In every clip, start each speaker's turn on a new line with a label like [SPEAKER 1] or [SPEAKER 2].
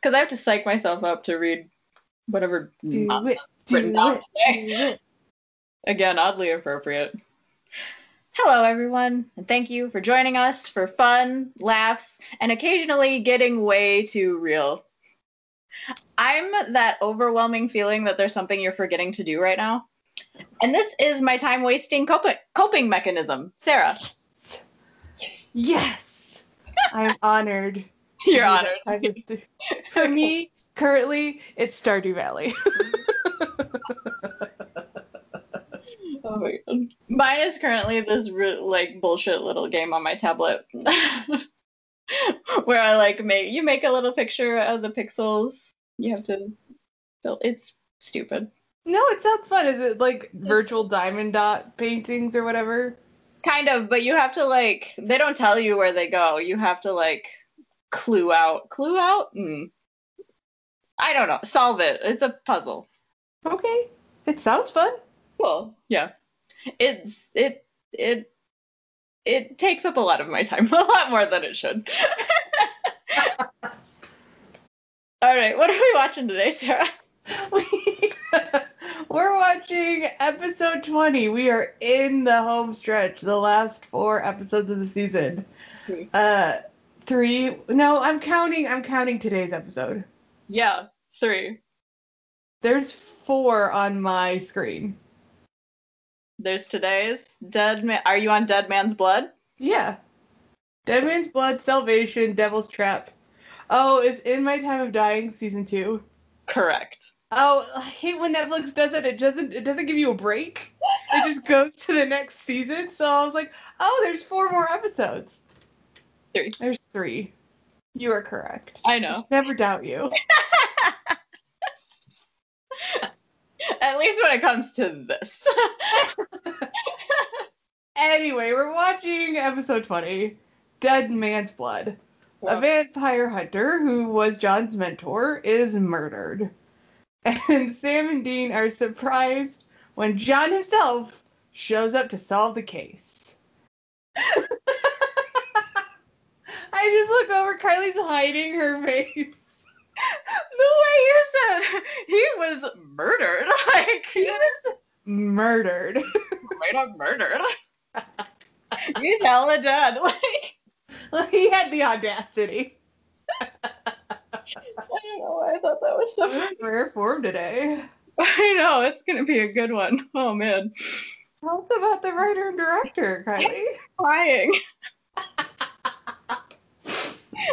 [SPEAKER 1] because I have to psych myself up to read whatever
[SPEAKER 2] Do it.
[SPEAKER 1] written
[SPEAKER 2] Do it. Do.
[SPEAKER 1] Again, oddly appropriate. Hello, everyone, and thank you for joining us for fun, laughs, and occasionally getting way too real. I'm that overwhelming feeling that there's something you're forgetting to do right now. And this is my time wasting coping, coping mechanism. Sarah,
[SPEAKER 2] Yes. Yes. I'm honored.
[SPEAKER 1] You're
[SPEAKER 2] to
[SPEAKER 1] honored.
[SPEAKER 2] be that type of stu- For me, currently, it's Stardew Valley.
[SPEAKER 1] Oh my god. Mine is currently this like bullshit little game on my tablet. Where I like make you make a little picture of the pixels. You have to fill it's stupid.
[SPEAKER 2] no, it sounds fun. Is it like virtual diamond dot paintings or whatever?
[SPEAKER 1] Kind of, but you have to like they don't tell you where they go. You have to like clue out. Clue out? Mm. I don't know. Solve it. It's a puzzle.
[SPEAKER 2] Okay. It sounds fun.
[SPEAKER 1] Cool. Yeah. It's it it it takes up a lot of my time, a lot more than it should. All right, what are we watching today, Sarah?
[SPEAKER 2] We- We're watching episode 20. We are in the home stretch, the last four episodes of the season.
[SPEAKER 1] Hmm.
[SPEAKER 2] Uh, three. No, I'm counting. I'm counting today's episode.
[SPEAKER 1] Yeah, three.
[SPEAKER 2] There's four on my screen.
[SPEAKER 1] There's today's Dead Man. Are you on Dead Man's Blood?
[SPEAKER 2] Yeah. Dead Man's Blood, Salvation, Devil's Trap. Oh, it's In My Time of Dying, season two.
[SPEAKER 1] Correct.
[SPEAKER 2] Oh, I hate when Netflix does it. It doesn't. It doesn't give you a break. It just goes to the next season. So I was like, oh, there's four more episodes.
[SPEAKER 1] Three.
[SPEAKER 2] There's three. You are correct.
[SPEAKER 1] I know.
[SPEAKER 2] Never doubt you.
[SPEAKER 1] At least when it comes to this.
[SPEAKER 2] Anyway, we're watching episode 20, Dead Man's Blood. A vampire hunter who was John's mentor is murdered. And Sam and Dean are surprised when John himself shows up to solve the case. I just look over, Kylie's hiding her face.
[SPEAKER 1] the way you said he was murdered, like he was
[SPEAKER 2] Murdered.
[SPEAKER 1] straight up murdered. He's hella dead. Like
[SPEAKER 2] he had the audacity.
[SPEAKER 1] I don't know why I thought that was so funny.
[SPEAKER 2] Rare form today.
[SPEAKER 1] I know, it's gonna be a good one. Oh man.
[SPEAKER 2] Tell us about the writer and director, Kylie.
[SPEAKER 1] Crying.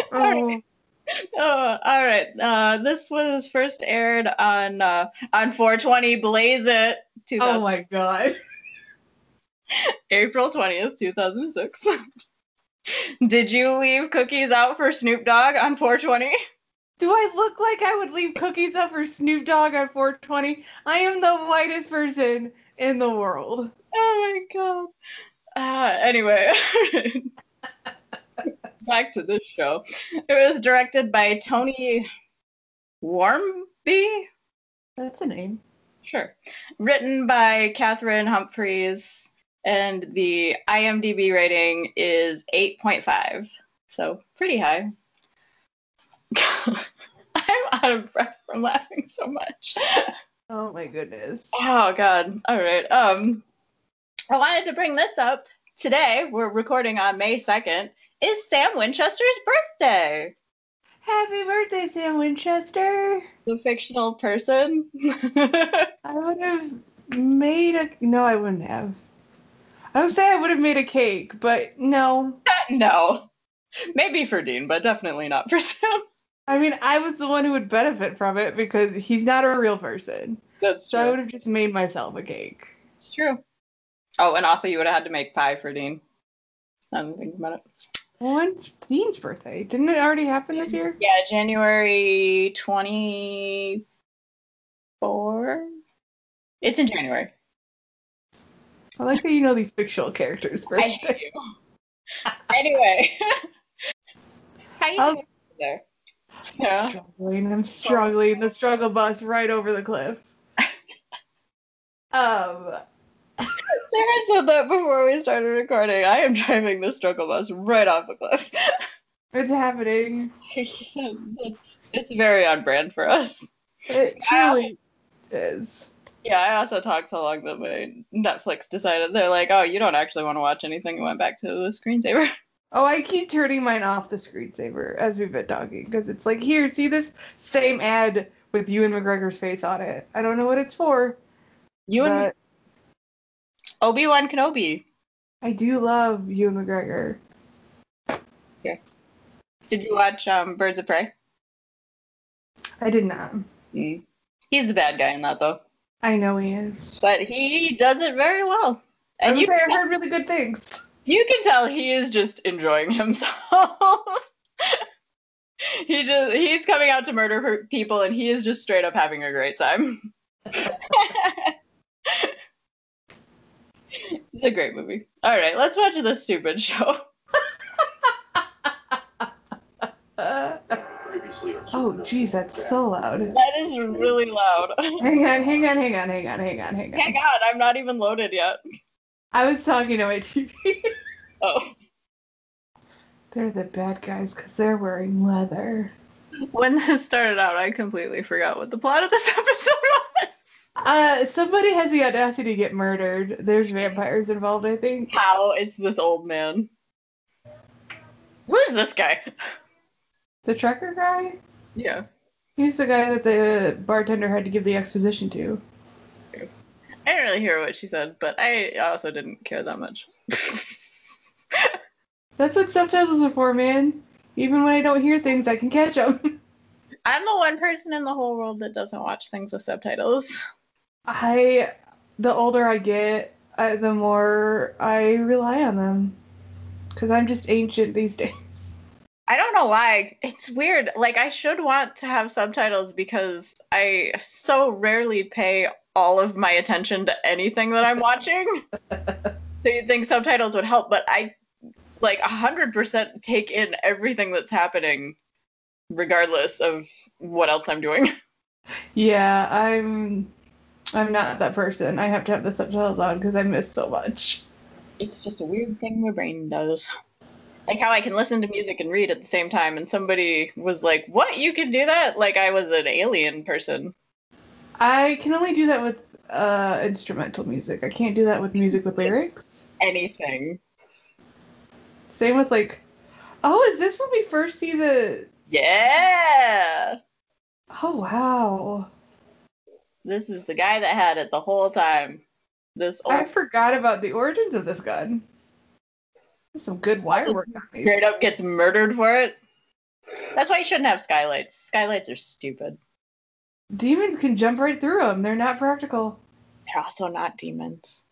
[SPEAKER 2] Oh,
[SPEAKER 1] Oh, all right. Uh, this was first aired on uh, on 420 Blaze It, 2000,
[SPEAKER 2] oh my god.
[SPEAKER 1] April 20th, 2006. Did you leave cookies out for Snoop Dogg on 420?
[SPEAKER 2] Do I look like I would leave cookies out for Snoop Dogg on 420? I am the whitest person in the world.
[SPEAKER 1] Oh my god. Uh, anyway, back to this show. It was directed by Tony Wharmby.
[SPEAKER 2] That's a name.
[SPEAKER 1] Sure. Written by Cathryn Humphris, and the IMDb rating is 8.5. So pretty high. I'm out of breath from laughing so much.
[SPEAKER 2] Oh my goodness.
[SPEAKER 1] Oh god. All right. Um I wanted to bring this up. Today, we're recording on May 2nd, is Sam Winchester's birthday.
[SPEAKER 2] Happy birthday, Sam Winchester.
[SPEAKER 1] The fictional person.
[SPEAKER 2] I would have made a. No, I wouldn't have. I would say I would have made a cake, but no.
[SPEAKER 1] no. Maybe for Dean, but definitely not for Sam.
[SPEAKER 2] I mean, I was the one who would benefit from it because he's not a real person.
[SPEAKER 1] That's
[SPEAKER 2] So I would have just made myself a cake.
[SPEAKER 1] It's true. Oh, and also you would have had to make pie for Dean. I'm thinking about it.
[SPEAKER 2] When's Dean's birthday? Didn't it already happen this year?
[SPEAKER 1] Yeah, January 24. It's in January.
[SPEAKER 2] I like that you know these fictional characters'
[SPEAKER 1] I
[SPEAKER 2] birthdays.
[SPEAKER 1] hate you. anyway. How you doing there? Sarah?
[SPEAKER 2] struggling. I'm struggling. The struggle bus right over the cliff. Um,
[SPEAKER 1] Sarah said that before we started recording. I am driving the struggle bus right off a cliff.
[SPEAKER 2] It's happening.
[SPEAKER 1] it's, it's very on brand for us.
[SPEAKER 2] It truly is.
[SPEAKER 1] Yeah, I also talked so long that my Netflix decided they're like, oh, you don't actually want to watch anything. and went back to the screensaver.
[SPEAKER 2] Oh, I keep turning mine off the screensaver as we've been talking because it's like, here, see this same ad with Ewan McGregor's face on it. I don't know what it's for.
[SPEAKER 1] You and
[SPEAKER 2] but
[SPEAKER 1] Obi Wan Kenobi.
[SPEAKER 2] I do love Ewan McGregor. Yeah.
[SPEAKER 1] Did you watch um, Birds of Prey?
[SPEAKER 2] I did not.
[SPEAKER 1] Mm. He's the bad guy in that though,
[SPEAKER 2] I know he is.
[SPEAKER 1] but he does it very well. And you,
[SPEAKER 2] say I've heard really good things.
[SPEAKER 1] you can tell he is just enjoying himself. he just he's coming out to murder people, and he is just straight up having a great time. it's a great movie. All right, let's watch this stupid show.
[SPEAKER 3] Previously on
[SPEAKER 2] oh,
[SPEAKER 3] Supernatural.
[SPEAKER 2] geez, that's so loud.
[SPEAKER 1] That is really loud.
[SPEAKER 2] Hang on, hang on, hang on, hang on, hang on, hang on.
[SPEAKER 1] Hang
[SPEAKER 2] on.
[SPEAKER 1] on, I'm not even loaded yet.
[SPEAKER 2] I was talking to my TV.
[SPEAKER 1] Oh.
[SPEAKER 2] they're the bad guys because they're wearing leather.
[SPEAKER 1] When this started out, I completely forgot what the plot of this episode was.
[SPEAKER 2] Uh, somebody has the audacity to get murdered. There's vampires involved, I think.
[SPEAKER 1] How it's this old man. Who's this guy?
[SPEAKER 2] The trucker guy?
[SPEAKER 1] Yeah.
[SPEAKER 2] He's the guy that the bartender had to give the exposition to.
[SPEAKER 1] I didn't really hear what she said, but I also didn't care that much.
[SPEAKER 2] That's what subtitles are for, man. Even when I don't hear things, I can catch them.
[SPEAKER 1] I'm the one person in the whole world that doesn't watch things with subtitles.
[SPEAKER 2] I, the older I get, I, the more I rely on them. Because I'm just ancient these days.
[SPEAKER 1] I don't know why. It's weird. Like I should want to have subtitles because I so rarely pay all of my attention to anything that I'm watching. so you'd think subtitles would help, but I like 100% take in everything that's happening regardless of what else I'm doing.
[SPEAKER 2] Yeah, I'm. I'm not that person. I have to have the subtitles on because I miss so much.
[SPEAKER 1] It's just a weird thing my brain does. Like how I can listen to music and read at the same time, and somebody was like, What? You can do that? Like I was an alien person.
[SPEAKER 2] I can only do that with uh, instrumental music. I can't do that with music with lyrics.
[SPEAKER 1] Anything.
[SPEAKER 2] Same with like. Oh, is this when we first see the?
[SPEAKER 1] Yeah!
[SPEAKER 2] Oh wow!
[SPEAKER 1] This is the guy that had it the whole time. This old
[SPEAKER 2] I forgot about the origins of this gun. That's some good wire work on these.
[SPEAKER 1] straight up gets murdered for it. That's why you shouldn't have skylights. Skylights are stupid.
[SPEAKER 2] Demons can jump right through them. They're not practical.
[SPEAKER 1] They're also not demons.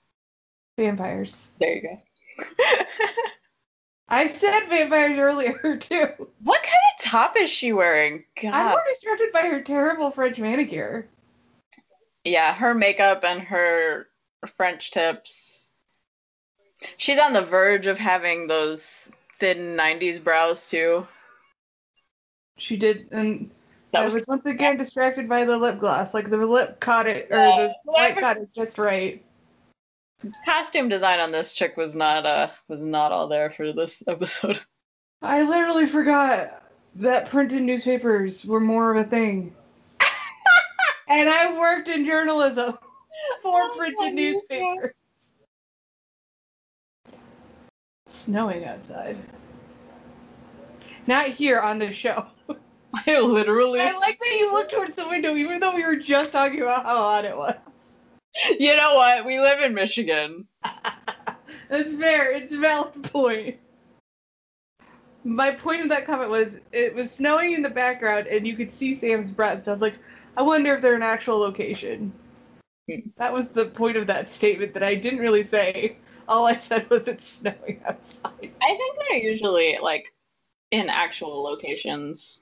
[SPEAKER 2] Vampires.
[SPEAKER 1] There you go.
[SPEAKER 2] I said vampires earlier too.
[SPEAKER 1] what kind of top is she wearing? God.
[SPEAKER 2] I'm more distracted by her terrible French manicure.
[SPEAKER 1] Yeah, her makeup and her French tips. She's on the verge of having those thin 90s brows too.
[SPEAKER 2] She did, and
[SPEAKER 1] That
[SPEAKER 2] I
[SPEAKER 1] was
[SPEAKER 2] was once again distracted by the lip gloss. Like the lip caught it, or
[SPEAKER 1] Yeah,
[SPEAKER 2] the light caught it just right.
[SPEAKER 1] costume design on this chick was not uh was not all there for this episode.
[SPEAKER 2] I literally forgot that printed newspapers were more of a thing. And I worked in journalism for
[SPEAKER 1] Oh,
[SPEAKER 2] printed newspapers. Snowing outside. Not here on the show.
[SPEAKER 1] I literally
[SPEAKER 2] I like that you looked towards the window, even though we were just talking about how hot it was.
[SPEAKER 1] You know what? We live in Michigan.
[SPEAKER 2] That's fair. It's a valid point. My point of that comment was it was snowing in the background and you could see Sam's breath. So I was like, I wonder if they're an actual location.
[SPEAKER 1] Hmm.
[SPEAKER 2] That was the point of that statement that I didn't really say. All I said was it's snowing outside.
[SPEAKER 1] I think they're usually like in actual locations.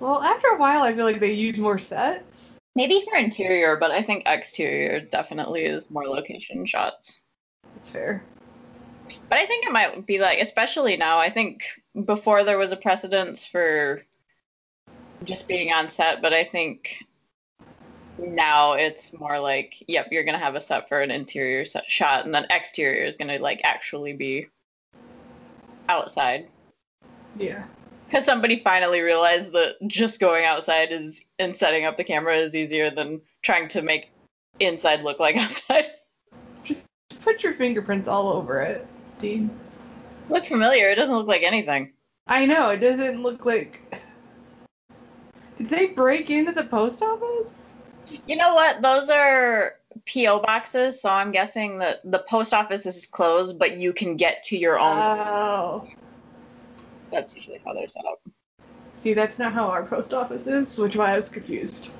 [SPEAKER 2] Well, after a while, I feel like they use more sets.
[SPEAKER 1] Maybe for interior, but I think exterior definitely is more location shots.
[SPEAKER 2] That's fair.
[SPEAKER 1] But I think it might be like, especially now, I think before there was a precedence for just being on set, but I think now it's more like, yep, you're going to have a set for an interior set shot, and then exterior is going to like actually be outside.
[SPEAKER 2] Yeah.
[SPEAKER 1] Because somebody finally realized that just going outside is and setting up the camera is easier than trying to make inside look like outside.
[SPEAKER 2] Just put your fingerprints all over it, Dean.
[SPEAKER 1] Look familiar. It doesn't look like anything.
[SPEAKER 2] I know, it doesn't look like. Did they break into the post office?
[SPEAKER 1] You know what? Those are PO boxes, so I'm guessing that the post office is closed, but you can get to your own.
[SPEAKER 2] Oh.
[SPEAKER 1] That's usually how they're set up.
[SPEAKER 2] See, that's not how our post office is, which why I was confused.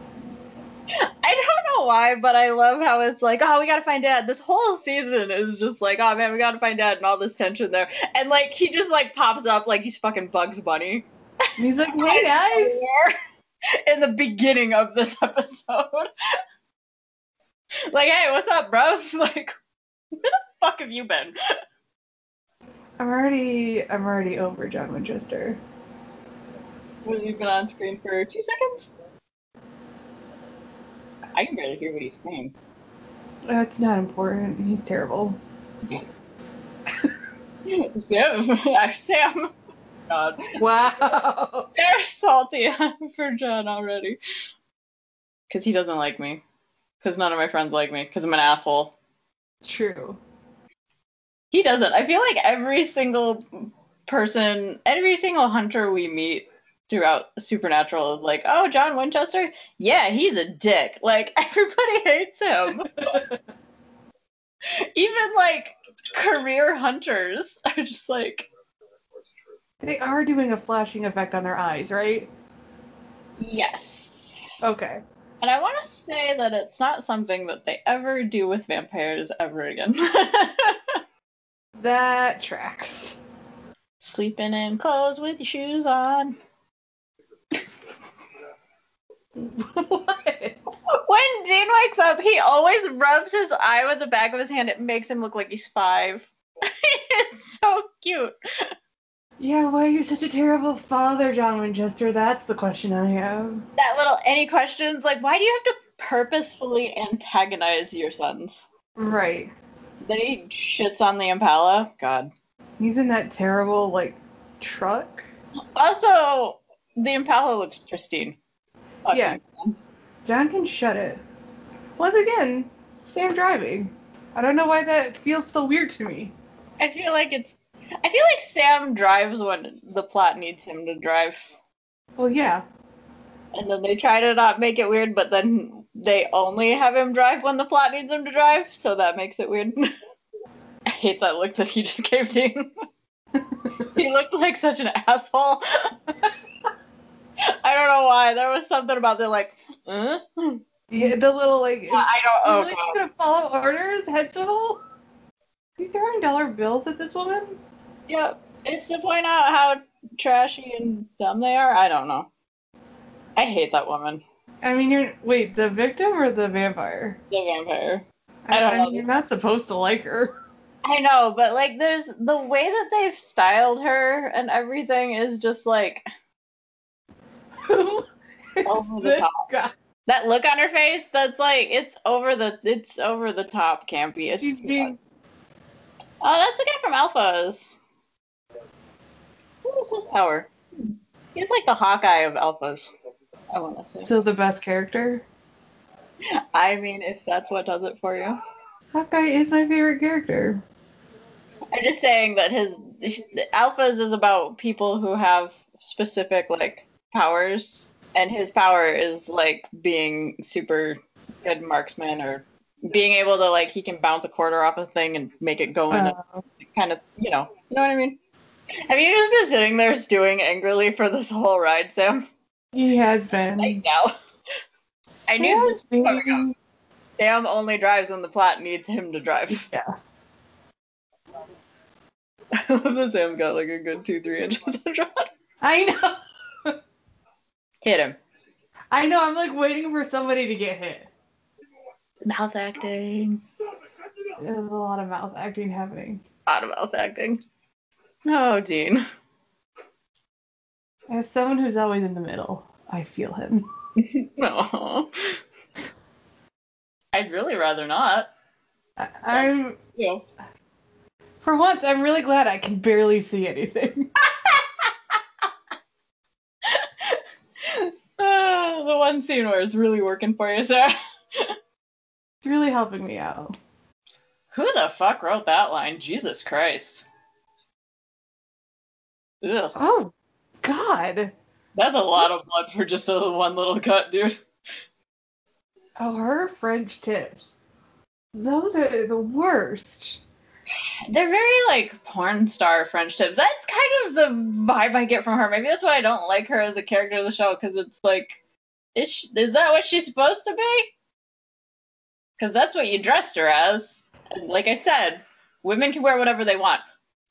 [SPEAKER 1] I don't know why, but I love how it's like, oh, we gotta find dad. This whole season is just like, oh man, we gotta find dad, and all this tension there. And like, he just like pops up like he's fucking Bugs Bunny.
[SPEAKER 2] And he's like, hey guys!
[SPEAKER 1] In the beginning of this episode. like, hey, what's up, bros? Like, where the fuck have you been?
[SPEAKER 2] I'm already, I'm already over John Winchester.
[SPEAKER 1] Well, you've been on screen for two seconds? I can barely hear what he's saying.
[SPEAKER 2] That's not important. He's terrible.
[SPEAKER 1] Sam, Sam. God.
[SPEAKER 2] Wow.
[SPEAKER 1] They're salty for John already. Because he doesn't like me. Because none of my friends like me. Because I'm an asshole.
[SPEAKER 2] True.
[SPEAKER 1] He doesn't. I feel like every single person, every single hunter we meet throughout Supernatural is like, oh, John Winchester? Yeah, he's a dick. Like, everybody hates him. Even like career hunters are just like,
[SPEAKER 2] They are doing a flashing effect on their eyes, right?
[SPEAKER 1] yes.
[SPEAKER 2] Okay.
[SPEAKER 1] And I want to say that it's not something that they ever do with vampires ever again.
[SPEAKER 2] That tracks.
[SPEAKER 1] Sleeping in clothes with your shoes on.
[SPEAKER 2] what?
[SPEAKER 1] When Dean wakes up, he always rubs his eye with the back of his hand. It makes him look like he's five. it's so cute.
[SPEAKER 2] Yeah, why are you such a terrible father, John Winchester? That's the question I have.
[SPEAKER 1] That little any questions like why do you have to purposefully antagonize your sons?
[SPEAKER 2] Right.
[SPEAKER 1] Then he shits on the Impala. God.
[SPEAKER 2] He's in that terrible, like, truck.
[SPEAKER 1] Also, the Impala looks pristine.
[SPEAKER 2] Yeah. John can shut it. Once again, Sam driving. I don't know why that feels so weird to me.
[SPEAKER 1] I feel like it's. I feel like Sam drives when the plot needs him to drive.
[SPEAKER 2] Well, yeah.
[SPEAKER 1] And then they try to not make it weird, but then they only have him drive when the plot needs him to drive, so that makes it weird. I hate that look that he just gave Dean. he looked like such an asshole. I don't know why. There was something about the like, huh?
[SPEAKER 2] Yeah, the little, like,
[SPEAKER 1] I don't. Oh,
[SPEAKER 2] like just gonna follow orders, head swivel. He's throwing dollar bills at this woman.
[SPEAKER 1] Yeah. It's to point out how trashy and dumb they are. I don't know. I hate that woman,
[SPEAKER 2] I mean, you're wait, the victim or the vampire?
[SPEAKER 1] the vampire. I don't know.
[SPEAKER 2] mean, you're not supposed to like her.
[SPEAKER 1] I know, but like, there's the way that they've styled her and everything is just like
[SPEAKER 2] Who is
[SPEAKER 1] Over the top.
[SPEAKER 2] guy?
[SPEAKER 1] that look on her face. That's like it's over the it's over the top campy. It's
[SPEAKER 2] She's being
[SPEAKER 1] oh, that's a guy from Alphas. What is his power? He's like the Hawkeye of Alphas. I want to say.
[SPEAKER 2] still the best character.
[SPEAKER 1] I mean, if that's what does it for you.
[SPEAKER 2] Hawkeye is my favorite character.
[SPEAKER 1] I'm just saying that his alphas is about people who have specific like powers, and his power is like being super good marksman or being able to like he can bounce a quarter off a thing and make it go in,
[SPEAKER 2] Uh,
[SPEAKER 1] kind of you know, you know what I mean. Have you just been sitting there stewing angrily for this whole ride, Sam?
[SPEAKER 2] he has been.
[SPEAKER 1] Like now, I knew this
[SPEAKER 2] Sam's
[SPEAKER 1] was coming up. Sam only drives when the plot needs him to drive.
[SPEAKER 2] Yeah.
[SPEAKER 1] I love that Sam got like a good two, three inches of rod.
[SPEAKER 2] I know.
[SPEAKER 1] Hit him.
[SPEAKER 2] I know. I'm like waiting for somebody to get hit.
[SPEAKER 1] Mouth acting.
[SPEAKER 2] There's a lot of mouth acting happening.
[SPEAKER 1] A lot of mouth acting. Oh, Dean.
[SPEAKER 2] As someone who's always in the middle, I feel him.
[SPEAKER 1] No. I'd really rather not.
[SPEAKER 2] I, am
[SPEAKER 1] you know,
[SPEAKER 2] For once, I'm really glad I can barely see anything.
[SPEAKER 1] Ah, the one scene where it's really working for you, Sarah.
[SPEAKER 2] it's really helping me out.
[SPEAKER 1] Who the fuck wrote that line? Jesus Christ. Ugh.
[SPEAKER 2] Oh, God.
[SPEAKER 1] That's a lot of blood for just a one little cut, dude.
[SPEAKER 2] Oh, her French tips. Those are the worst.
[SPEAKER 1] They're very like porn star French tips. That's kind of the vibe I get from her. Maybe that's why I don't like her as a character of the show because it's like, is she, is that what she's supposed to be? Because that's what you dressed her as. And like I said, women can wear whatever they want,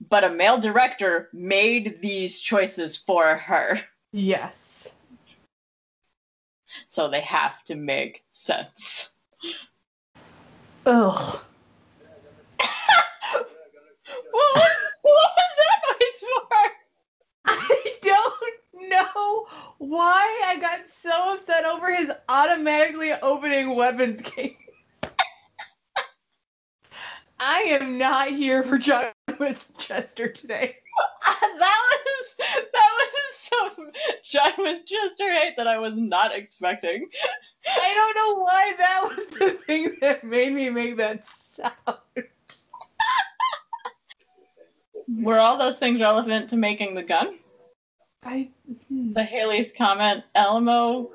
[SPEAKER 1] but a male director made these choices for her,
[SPEAKER 2] Yes.
[SPEAKER 1] so they have to make sense.
[SPEAKER 2] Ugh.
[SPEAKER 1] what, was, what was that noise for?
[SPEAKER 2] I don't know why I got so upset over his automatically opening weapons case. I am not here for John Winchester today.
[SPEAKER 1] that was that was some John Winchester hate that I was not expecting.
[SPEAKER 2] I don't know why that was the thing that made me make that sound.
[SPEAKER 1] Were all those things relevant to making the gun?
[SPEAKER 2] I hmm.
[SPEAKER 1] The Halley's Comet, Alamo.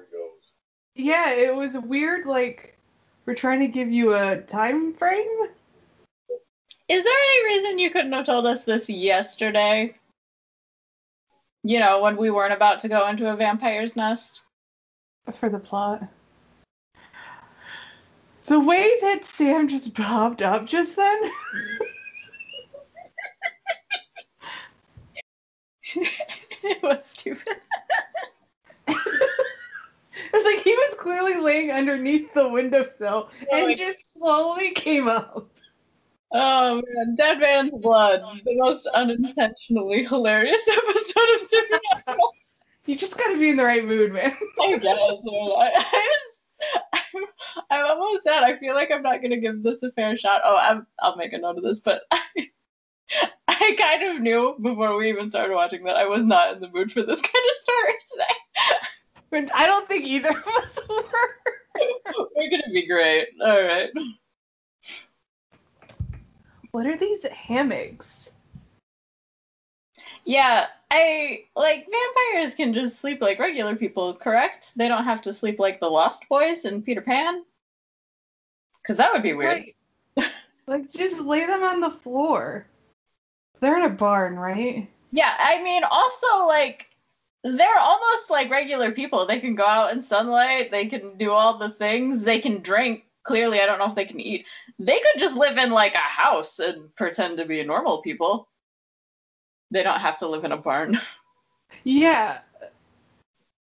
[SPEAKER 2] yeah, it was weird. Like we're trying to give you a time frame.
[SPEAKER 1] Is there any reason you couldn't have told us this yesterday? You know, when we weren't about to go into a vampire's nest?
[SPEAKER 2] for the plot. The way that Sam just popped up just then.
[SPEAKER 1] it was stupid.
[SPEAKER 2] it was like he was clearly laying underneath the windowsill and he just slowly came up.
[SPEAKER 1] Oh man, Dead Man's Blood, the most unintentionally hilarious episode of Supernatural.
[SPEAKER 2] You just gotta be in the right mood, man.
[SPEAKER 1] I guess. I, I just, I'm, I'm almost sad. I feel like I'm not gonna give this a fair shot. Oh, I'm, I'll make a note of this, but I, I kind of knew before we even started watching that I was not in the mood for this kind of story today.
[SPEAKER 2] I don't think either of us were.
[SPEAKER 1] We're gonna be great. All right.
[SPEAKER 2] What are these hammocks?
[SPEAKER 1] Yeah, I like vampires can just sleep like regular people, correct? They don't have to sleep like the Lost Boys and Peter Pan. Cause that would be weird.
[SPEAKER 2] Like, like just lay them on the floor. They're in a barn, right?
[SPEAKER 1] Yeah, I mean, also like they're almost like regular people. They can go out in sunlight. They can do all the things. They can drink. Clearly, I don't know if they can eat. They could just live in like a house and pretend to be normal people. They don't have to live in a barn.
[SPEAKER 2] Yeah.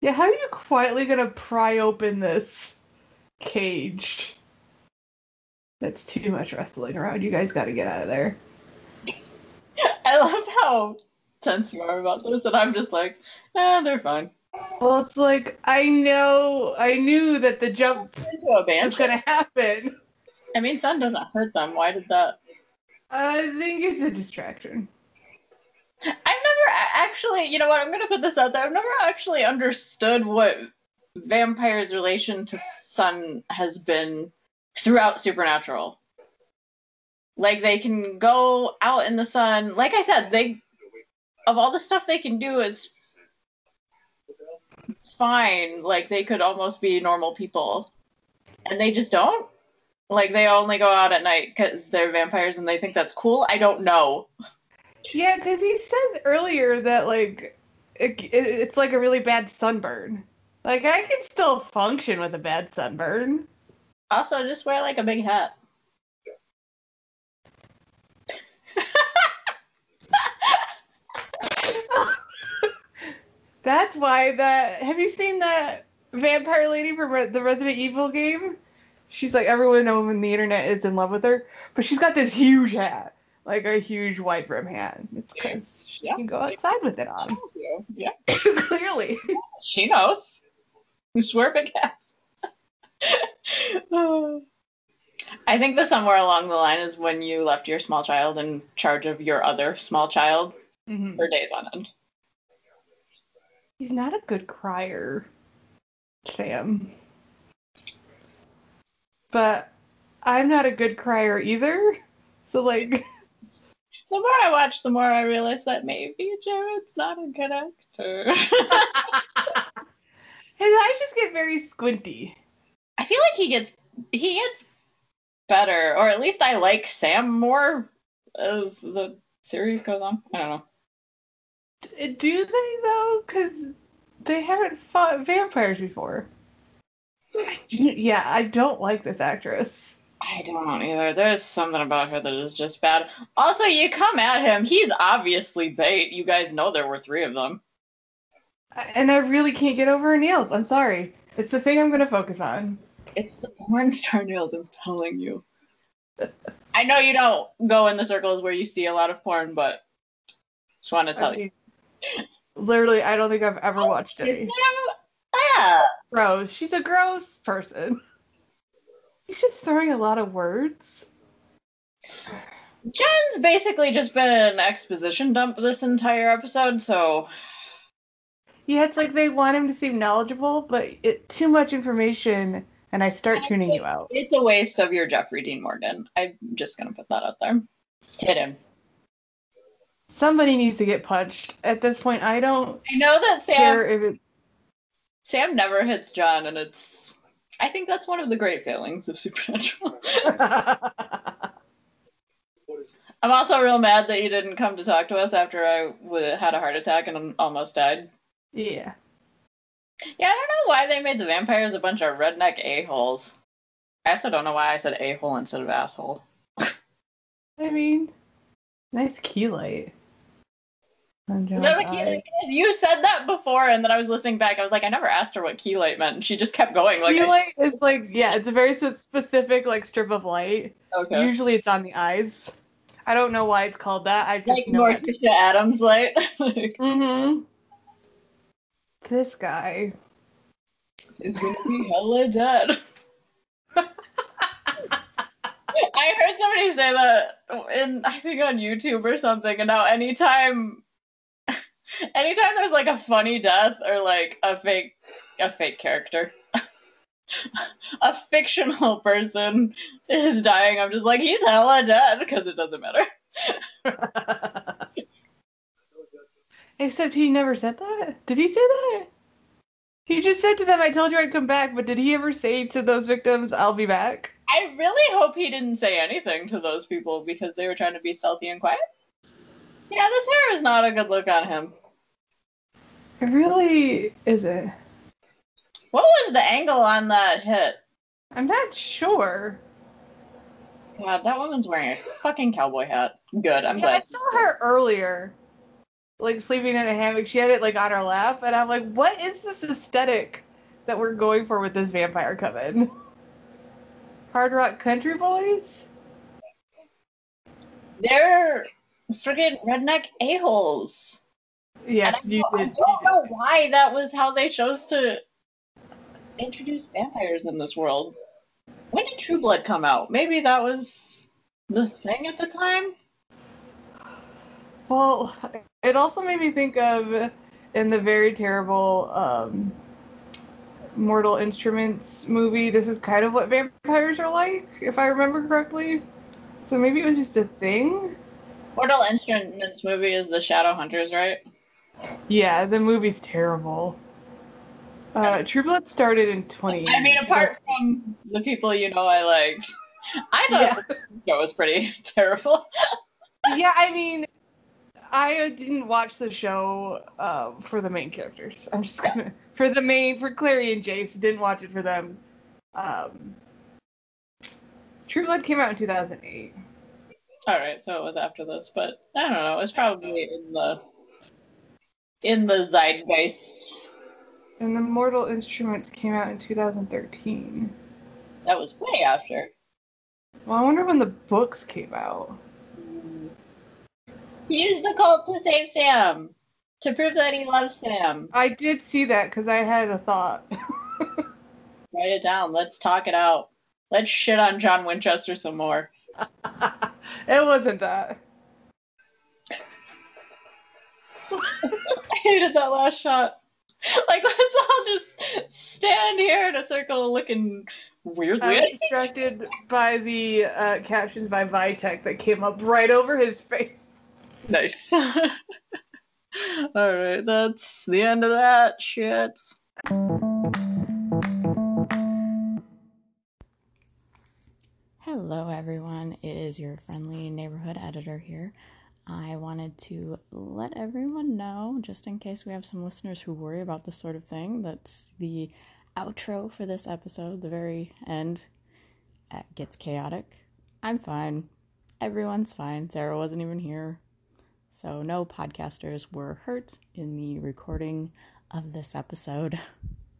[SPEAKER 2] Yeah, how are you quietly gonna pry open this cage? That's too much wrestling around. You guys gotta get out of there.
[SPEAKER 1] I love how tense you are about this, and I'm just like, eh, they're fine.
[SPEAKER 2] Well, it's like I know, I knew that the jump
[SPEAKER 1] Into a band.
[SPEAKER 2] was gonna happen.
[SPEAKER 1] I mean, sun doesn't hurt them. Why did that?
[SPEAKER 2] I think it's a distraction.
[SPEAKER 1] I've never actually, you know what? I'm gonna put this out there. I've never actually understood what vampires' relation to sun has been throughout Supernatural. Like they can go out in the sun. Like I said, they of all the stuff they can do is fine. Like they could almost be normal people, and they just don't. Like they only go out at night because they're vampires and they think that's cool. I don't know.
[SPEAKER 2] Yeah, because he says earlier that like it, it, it's like a really bad sunburn. Like I can still function with a bad sunburn.
[SPEAKER 1] Also, just wear like a big hat.
[SPEAKER 2] That's why that. Have you seen that vampire lady from Re- the Resident Evil game? She's like everyone on the internet is in love with her, but she's got this huge hat, like a huge white brim hat. It's because she
[SPEAKER 1] Yeah.
[SPEAKER 2] can go outside with it on.
[SPEAKER 1] Yeah,
[SPEAKER 2] Clearly.
[SPEAKER 1] she knows. You swear big hats. I think the somewhere along the line is when you left your small child in charge of your other small child
[SPEAKER 2] Mhm.
[SPEAKER 1] for days on end.
[SPEAKER 2] He's not a good crier. Sam. But I'm not a good crier either. So like
[SPEAKER 1] The more I watch, the more I realize that maybe Jared's not a good actor.
[SPEAKER 2] his eyes just get very squinty.
[SPEAKER 1] I feel like he gets he gets better, or at least I like Sam more as the series goes on. I don't know.
[SPEAKER 2] Do they though? Because they haven't fought vampires before. Yeah, I don't like this actress.
[SPEAKER 1] I don't either. There's something about her that is just bad. Also, you come at him, he's obviously bait. You guys know there were three of them.
[SPEAKER 2] And I really can't get over her nails. I'm sorry. It's the thing I'm going to focus on.
[SPEAKER 1] It's the porn star nails, I'm telling you. I know you don't go in the circles where you see a lot of porn, but just want to tell
[SPEAKER 2] I
[SPEAKER 1] you.
[SPEAKER 2] Literally, I don't think I've ever oh, watched any.
[SPEAKER 1] Yeah.
[SPEAKER 2] Gross. She's a gross person. He's just throwing a lot of words.
[SPEAKER 1] Jen's basically just been an exposition dump this entire episode, so
[SPEAKER 2] Yeah, it's like they want him to seem knowledgeable, but it too much information, and I start tuning you out.
[SPEAKER 1] it's a waste of your Jeffrey Dean Morgan. I'm just gonna put that out there. Hit him.
[SPEAKER 2] Somebody needs to get punched. At this point, I don't
[SPEAKER 1] I know that Sam
[SPEAKER 2] care if it.
[SPEAKER 1] Sam never hits John, and it's. I think that's one of the great failings of Supernatural. I'm also real mad that you didn't come to talk to us after I w- had a heart attack and almost died.
[SPEAKER 2] yeah.
[SPEAKER 1] Yeah, I don't know why they made the vampires a bunch of redneck a-holes. I also don't know why I said a-hole instead of asshole.
[SPEAKER 2] I mean, nice key light. On
[SPEAKER 1] Is
[SPEAKER 2] John's
[SPEAKER 1] that what
[SPEAKER 2] eye.
[SPEAKER 1] key light is? You said that before, and then I was listening back. I was like, I never asked her what key light meant, she just kept going. Like,
[SPEAKER 2] Key
[SPEAKER 1] I-
[SPEAKER 2] light is like yeah, it's a very specific like strip of light.
[SPEAKER 1] okay.
[SPEAKER 2] Usually it's on the eyes. I don't know why it's called that. I just
[SPEAKER 1] like
[SPEAKER 2] know it.
[SPEAKER 1] Morticia Addams light. like,
[SPEAKER 2] Mm-hmm. This guy.
[SPEAKER 1] is gonna be hella dead. I heard somebody say that in I think on YouTube or something, and now anytime anytime there's like a funny death or like a fake a fake character. a fictional person is dying, I'm just like, he's hella dead because it doesn't matter.
[SPEAKER 2] Except he never said that. Did he say that? He just said to them, "I told you I'd come back," but did he ever say to those victims, "I'll be back"?
[SPEAKER 1] I really hope he didn't say anything to those people because they were trying to be stealthy and quiet. Yeah, this hair is not a good look on him.
[SPEAKER 2] It really isn't.
[SPEAKER 1] What was the angle on that hit?
[SPEAKER 2] I'm not sure.
[SPEAKER 1] God, that woman's wearing a fucking cowboy hat. Good, I'm
[SPEAKER 2] Yeah, I saw her earlier, like sleeping in a hammock. She had it like on her lap, and I'm like, "What is this aesthetic that we're going for with this vampire coming?" Hard rock country boys.
[SPEAKER 1] They're friggin' redneck a-holes.
[SPEAKER 2] Yes,
[SPEAKER 1] I
[SPEAKER 2] you
[SPEAKER 1] don't-
[SPEAKER 2] did.
[SPEAKER 1] I don't know
[SPEAKER 2] did.
[SPEAKER 1] why that was how they chose to introduce vampires in this world. When did True Blood come out? Maybe that was the thing at the time?
[SPEAKER 2] Well, it also made me think of in the very terrible um, Mortal Instruments movie. This is kind of what vampires are like, if I remember correctly. So maybe it was just a thing.
[SPEAKER 1] Mortal Instruments movie is the Shadow Hunters, right?
[SPEAKER 2] Yeah, the movie's terrible. Uh, True Blood started in 20.
[SPEAKER 1] I mean, apart from the people you know I liked, I thought
[SPEAKER 2] Yeah.
[SPEAKER 1] the show was pretty terrible.
[SPEAKER 2] yeah, I mean, I didn't watch the show uh, for the main characters. I'm just gonna for the main for Clary and Jace. Didn't watch it for them. Um, True Blood came out in 2008.
[SPEAKER 1] All right, so it was after this, but I don't know. It was probably in the in the zeitgeist.
[SPEAKER 2] And the Mortal Instruments came out in 2013.
[SPEAKER 1] That was way after.
[SPEAKER 2] Well, I wonder when the books came out.
[SPEAKER 1] He used the cult to save Sam, to prove that he loves Sam.
[SPEAKER 2] I did see that because I had a thought.
[SPEAKER 1] Write it down. Let's talk it out. Let's shit on John Winchester some more.
[SPEAKER 2] it wasn't that.
[SPEAKER 1] I hated that last shot. Like, let's all just stand here in a circle looking weirdly.
[SPEAKER 2] I
[SPEAKER 1] weirdly.
[SPEAKER 2] was distracted by the uh, captions by Vitac that came up right over his face.
[SPEAKER 1] nice. Alright, that's the end of that shit.
[SPEAKER 3] Hello, everyone. It is your friendly neighborhood editor here. I wanted to let everyone know, just in case we have some listeners who worry about this sort of thing, that's the outro for this episode, the very end, gets chaotic. I'm fine. Everyone's fine. Sarah wasn't even here. So, no podcasters were hurt in the recording of this episode.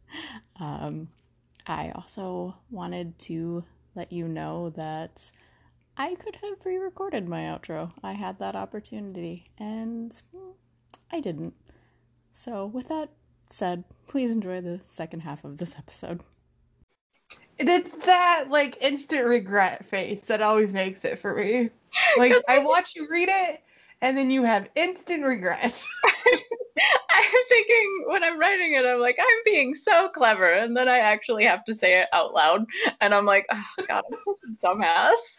[SPEAKER 3] um, I also wanted to let you know that I could have re recorded my outro. I had that opportunity and I didn't. So, with that said, please enjoy the second half of this episode.
[SPEAKER 2] It's that like instant regret face that always makes it for me. Like I watch you read it, and then you have instant regret.
[SPEAKER 1] I'm thinking when I'm writing it, I'm like, I'm being so clever, and then I actually have to say it out loud, and I'm like, oh god, I'm such a dumbass.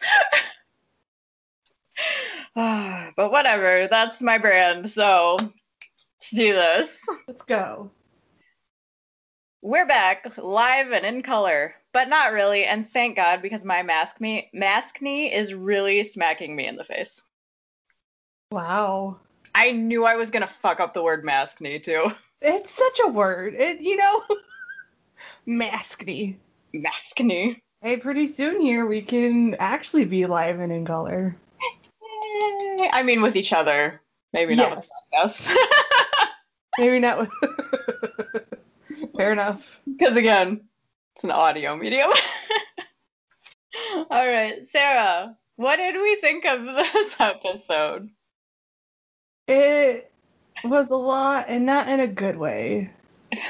[SPEAKER 1] but whatever, that's my brand, so let's do this.
[SPEAKER 2] Let's go.
[SPEAKER 1] We're back, live and in color, but not really, and thank God because my mask me mask knee is really smacking me in the face.
[SPEAKER 2] Wow.
[SPEAKER 1] I knew I was gonna fuck up the word mask knee too.
[SPEAKER 2] It's such a word. It you know maskedy.
[SPEAKER 1] Mask knee.
[SPEAKER 2] Hey, pretty soon here we can actually be live and in color. Yay.
[SPEAKER 1] I mean, with each other. Maybe not with podcasts.
[SPEAKER 2] Maybe not with Fair enough.
[SPEAKER 1] Because again, it's an audio medium. All right, Sarah, what did we think of this episode?
[SPEAKER 2] It was a lot and not in a good way.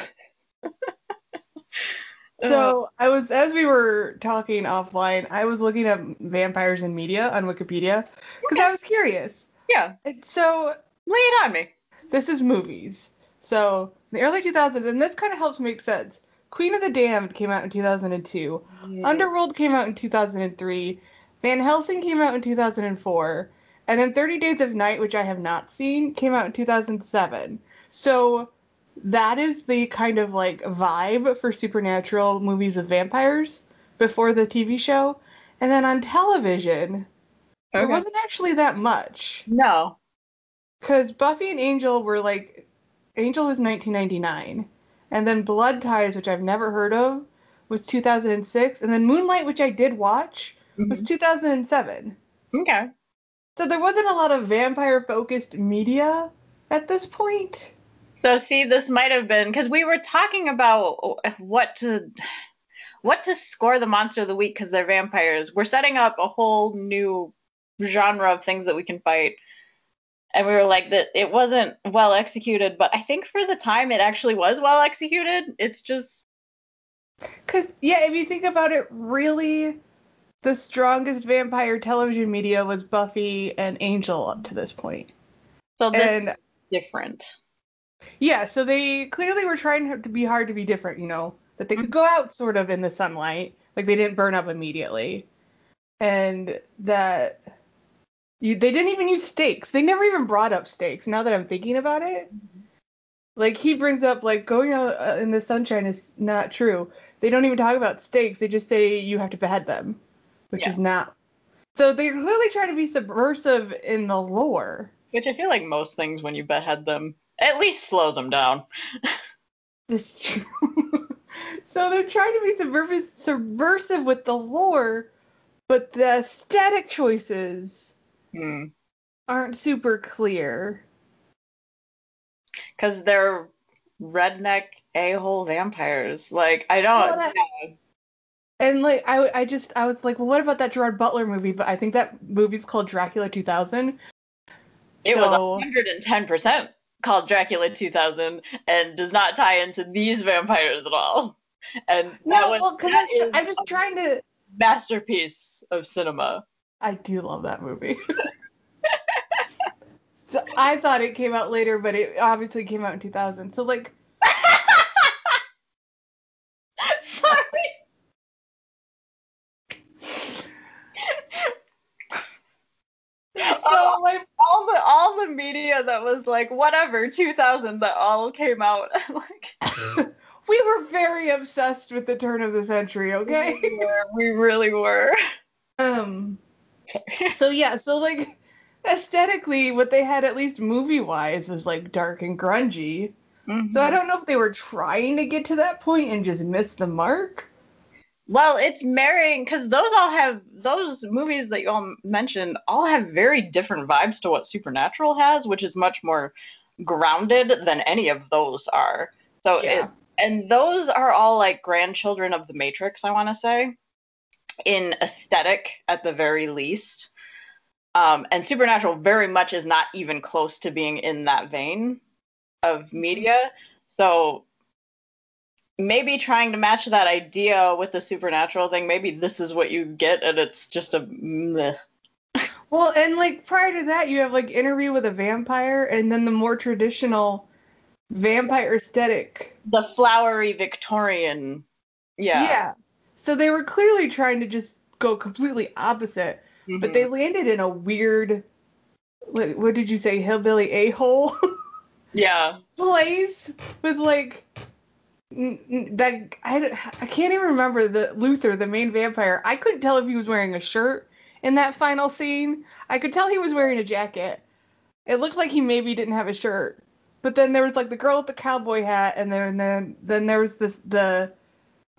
[SPEAKER 2] So uh, I was, as we were talking offline, I was looking up vampires in media on Wikipedia because I was curious.
[SPEAKER 1] yeah,
[SPEAKER 2] And so
[SPEAKER 1] lay it on me.
[SPEAKER 2] this is movies. So in the early 2000s, and this kind of helps make sense. Queen of the Damned came out in 2002. Underworld came out in 2003. Van Helsing came out in 2004. And then 30 Days of Night, which I have not seen, came out in 2007. So that is the kind of like vibe for supernatural movies with vampires before the TV show. And then on television, there
[SPEAKER 1] Okay.
[SPEAKER 2] wasn't actually that much.
[SPEAKER 1] No.
[SPEAKER 2] Because Buffy and Angel were like, Angel was 1999, and then Blood Ties, which I've never heard of, was 2006, and then Moonlight, which I did watch, was mm-hmm. 2007.
[SPEAKER 1] Okay.
[SPEAKER 2] So there wasn't a lot of vampire focused media at this point.
[SPEAKER 1] So see, this might have been because we were talking about what to what to score the monster of the week because they're vampires. We're setting up a whole new genre of things that we can fight. And we were like that it wasn't well executed, but I think for the time it actually was well executed. It's just
[SPEAKER 2] Because, yeah, if you think about it, really, the strongest vampire television media was Buffy and Angel up to this point.
[SPEAKER 1] so this
[SPEAKER 2] And
[SPEAKER 1] is different.
[SPEAKER 2] Yeah, so they clearly were trying to be hard to be different, you know, that they could go out sort of in the sunlight, like they didn't burn up immediately, and that you they didn't even use stakes. They never even brought up stakes. Now that I'm thinking about it, like he brings up like going out uh, in the sunshine is not true. They don't even talk about stakes. They just say you have to behead them, which
[SPEAKER 1] Yeah.
[SPEAKER 2] is not. So they're clearly trying to be subversive in the lore.
[SPEAKER 1] Which I feel like most things when you behead them at least slows them down.
[SPEAKER 2] This is true. so they're trying to be subversive, subversive with the lore, but the aesthetic choices
[SPEAKER 1] Hmm.
[SPEAKER 2] aren't super clear.
[SPEAKER 1] Because they're redneck a-hole vampires. Like I don't.
[SPEAKER 2] Well, that- And like I, I just I was like, well, what about that Gerard Butler movie? But I think that movie's called Dracula 2000.
[SPEAKER 1] It
[SPEAKER 2] So-
[SPEAKER 1] was 110% called Dracula 2000 and does not tie into these vampires at all. And that
[SPEAKER 2] No,
[SPEAKER 1] was
[SPEAKER 2] well, because
[SPEAKER 1] is
[SPEAKER 2] I'm just trying to.
[SPEAKER 1] masterpiece of cinema.
[SPEAKER 2] I do love that movie. so I thought it came out later, but it obviously came out in 2000. So like,
[SPEAKER 1] that was like whatever 2000 that all came out like
[SPEAKER 2] we were very obsessed with the turn of the century, okay?
[SPEAKER 1] we, were, we really were.
[SPEAKER 2] Um. So yeah, so like aesthetically, what they had at least movie wise was like dark and grungy.
[SPEAKER 1] Mm-hmm.
[SPEAKER 2] So I don't know if they were trying to get to that point and just missed the mark.
[SPEAKER 1] Well, it's marrying because those all have those movies that you all mentioned all have very different vibes to what Supernatural has, which is much more grounded than any of those are. So
[SPEAKER 2] Yeah.
[SPEAKER 1] it, and those are all like grandchildren of the Matrix, I want to say, in aesthetic at the very least. Um, and Supernatural very much is not even close to being in that vein of media. So maybe trying to match that idea with the supernatural thing, maybe this is what you get, and it's just a meh.
[SPEAKER 2] Well, and like prior to that, you have like Interview with a Vampire, and then the more traditional vampire aesthetic.
[SPEAKER 1] the flowery Victorian. Yeah. Yeah.
[SPEAKER 2] So they were clearly trying to just go completely opposite, but
[SPEAKER 1] Mhm.
[SPEAKER 2] they landed in a weird. What, what did you say? Hillbilly a hole
[SPEAKER 1] yeah.
[SPEAKER 2] place with like. That I, I can't even remember the Luther, the main vampire. I couldn't tell if he was wearing a shirt in that final scene. I could tell he was wearing a jacket. It looked like he maybe didn't have a shirt. But then there was like the girl with the cowboy hat, and then then then there was this the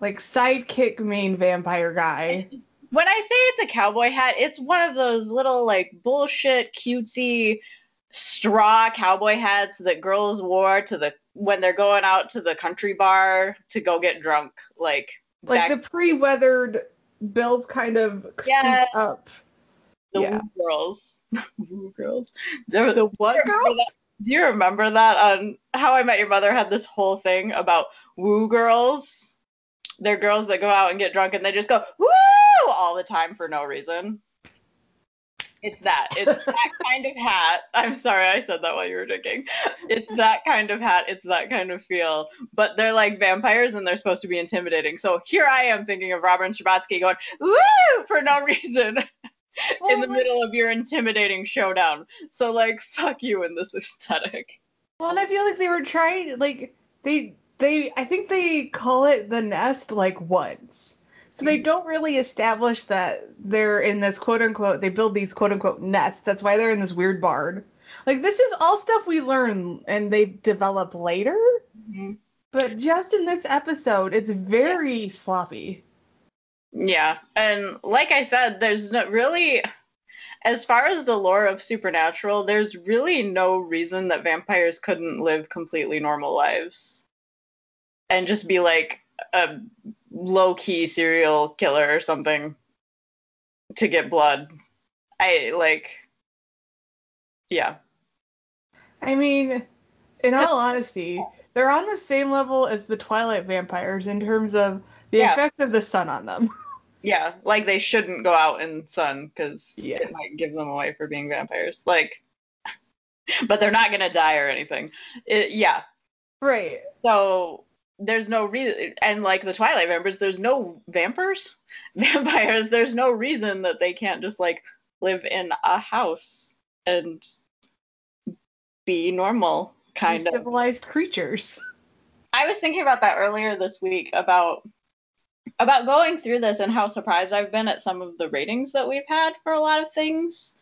[SPEAKER 2] like sidekick main vampire guy.
[SPEAKER 1] When I say it's a cowboy hat, it's one of those little like bullshit cutesy straw cowboy hats that girls wore to the when they're going out to the country bar to go get drunk. Like
[SPEAKER 2] Like
[SPEAKER 1] back-
[SPEAKER 2] the pre-weathered Bill's kind of
[SPEAKER 1] Yes.
[SPEAKER 2] up.
[SPEAKER 1] the
[SPEAKER 2] yeah.
[SPEAKER 1] woo girls. woo girls. There,
[SPEAKER 2] The what
[SPEAKER 1] Do you remember
[SPEAKER 2] girl?
[SPEAKER 1] that- Do you remember that on How I Met Your Mother had this whole thing about woo girls? They're girls that go out and get drunk and they just go woo all the time for no reason. It's that. It's that kind of hat. I'm sorry I said that while you were drinking. It's that kind of hat. It's that kind of feel. But they're like vampires and they're supposed to be intimidating. So here I am thinking of Robert Strabatsky going woo for no reason in the
[SPEAKER 2] Well,
[SPEAKER 1] middle of your intimidating showdown. So like fuck you in this aesthetic.
[SPEAKER 2] Well, and I feel like they were trying like they they I think they call it the nest like once. So they don't really establish that they're in this quote unquote they build these quote unquote nests. That's why they're in this weird barn. Like this is all stuff we learn and they develop later. Mm-hmm. But just in this episode, it's very sloppy.
[SPEAKER 1] Yeah, and like I said, there's not really, as far as the lore of Supernatural, there's really no reason that vampires couldn't live completely normal lives and just be like a low key serial killer or something to get blood. I like, yeah.
[SPEAKER 2] I mean, in all honesty, they're on the same level as the Twilight vampires in terms of the
[SPEAKER 1] Yeah.
[SPEAKER 2] effect of the sun on them.
[SPEAKER 1] Yeah, like they shouldn't go out in sun because
[SPEAKER 2] Yeah.
[SPEAKER 1] it might give them away for being vampires. Like, but they're not gonna die or anything. It, yeah,
[SPEAKER 2] Right.
[SPEAKER 1] so there's no reason, and like the Twilight vampires, there's no vampires, vampires. There's no reason that they can't just like live in a house and be normal, kind of.
[SPEAKER 2] civilized creatures.
[SPEAKER 1] I was thinking about that earlier this week about about going through this and how surprised I've been at some of the ratings that we've had for a lot of things.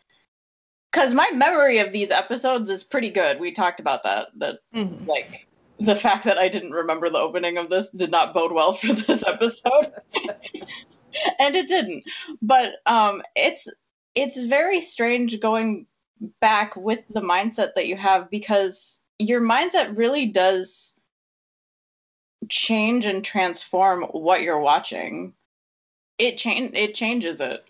[SPEAKER 1] Cuz my memory of these episodes is pretty good. We talked about that that
[SPEAKER 2] Mhm.
[SPEAKER 1] like the fact that I didn't remember the opening of this did not bode well for this episode. and it didn't. But um it's it's very strange going back with the mindset that you have because your mindset really does change and transform what you're watching. It change it changes it.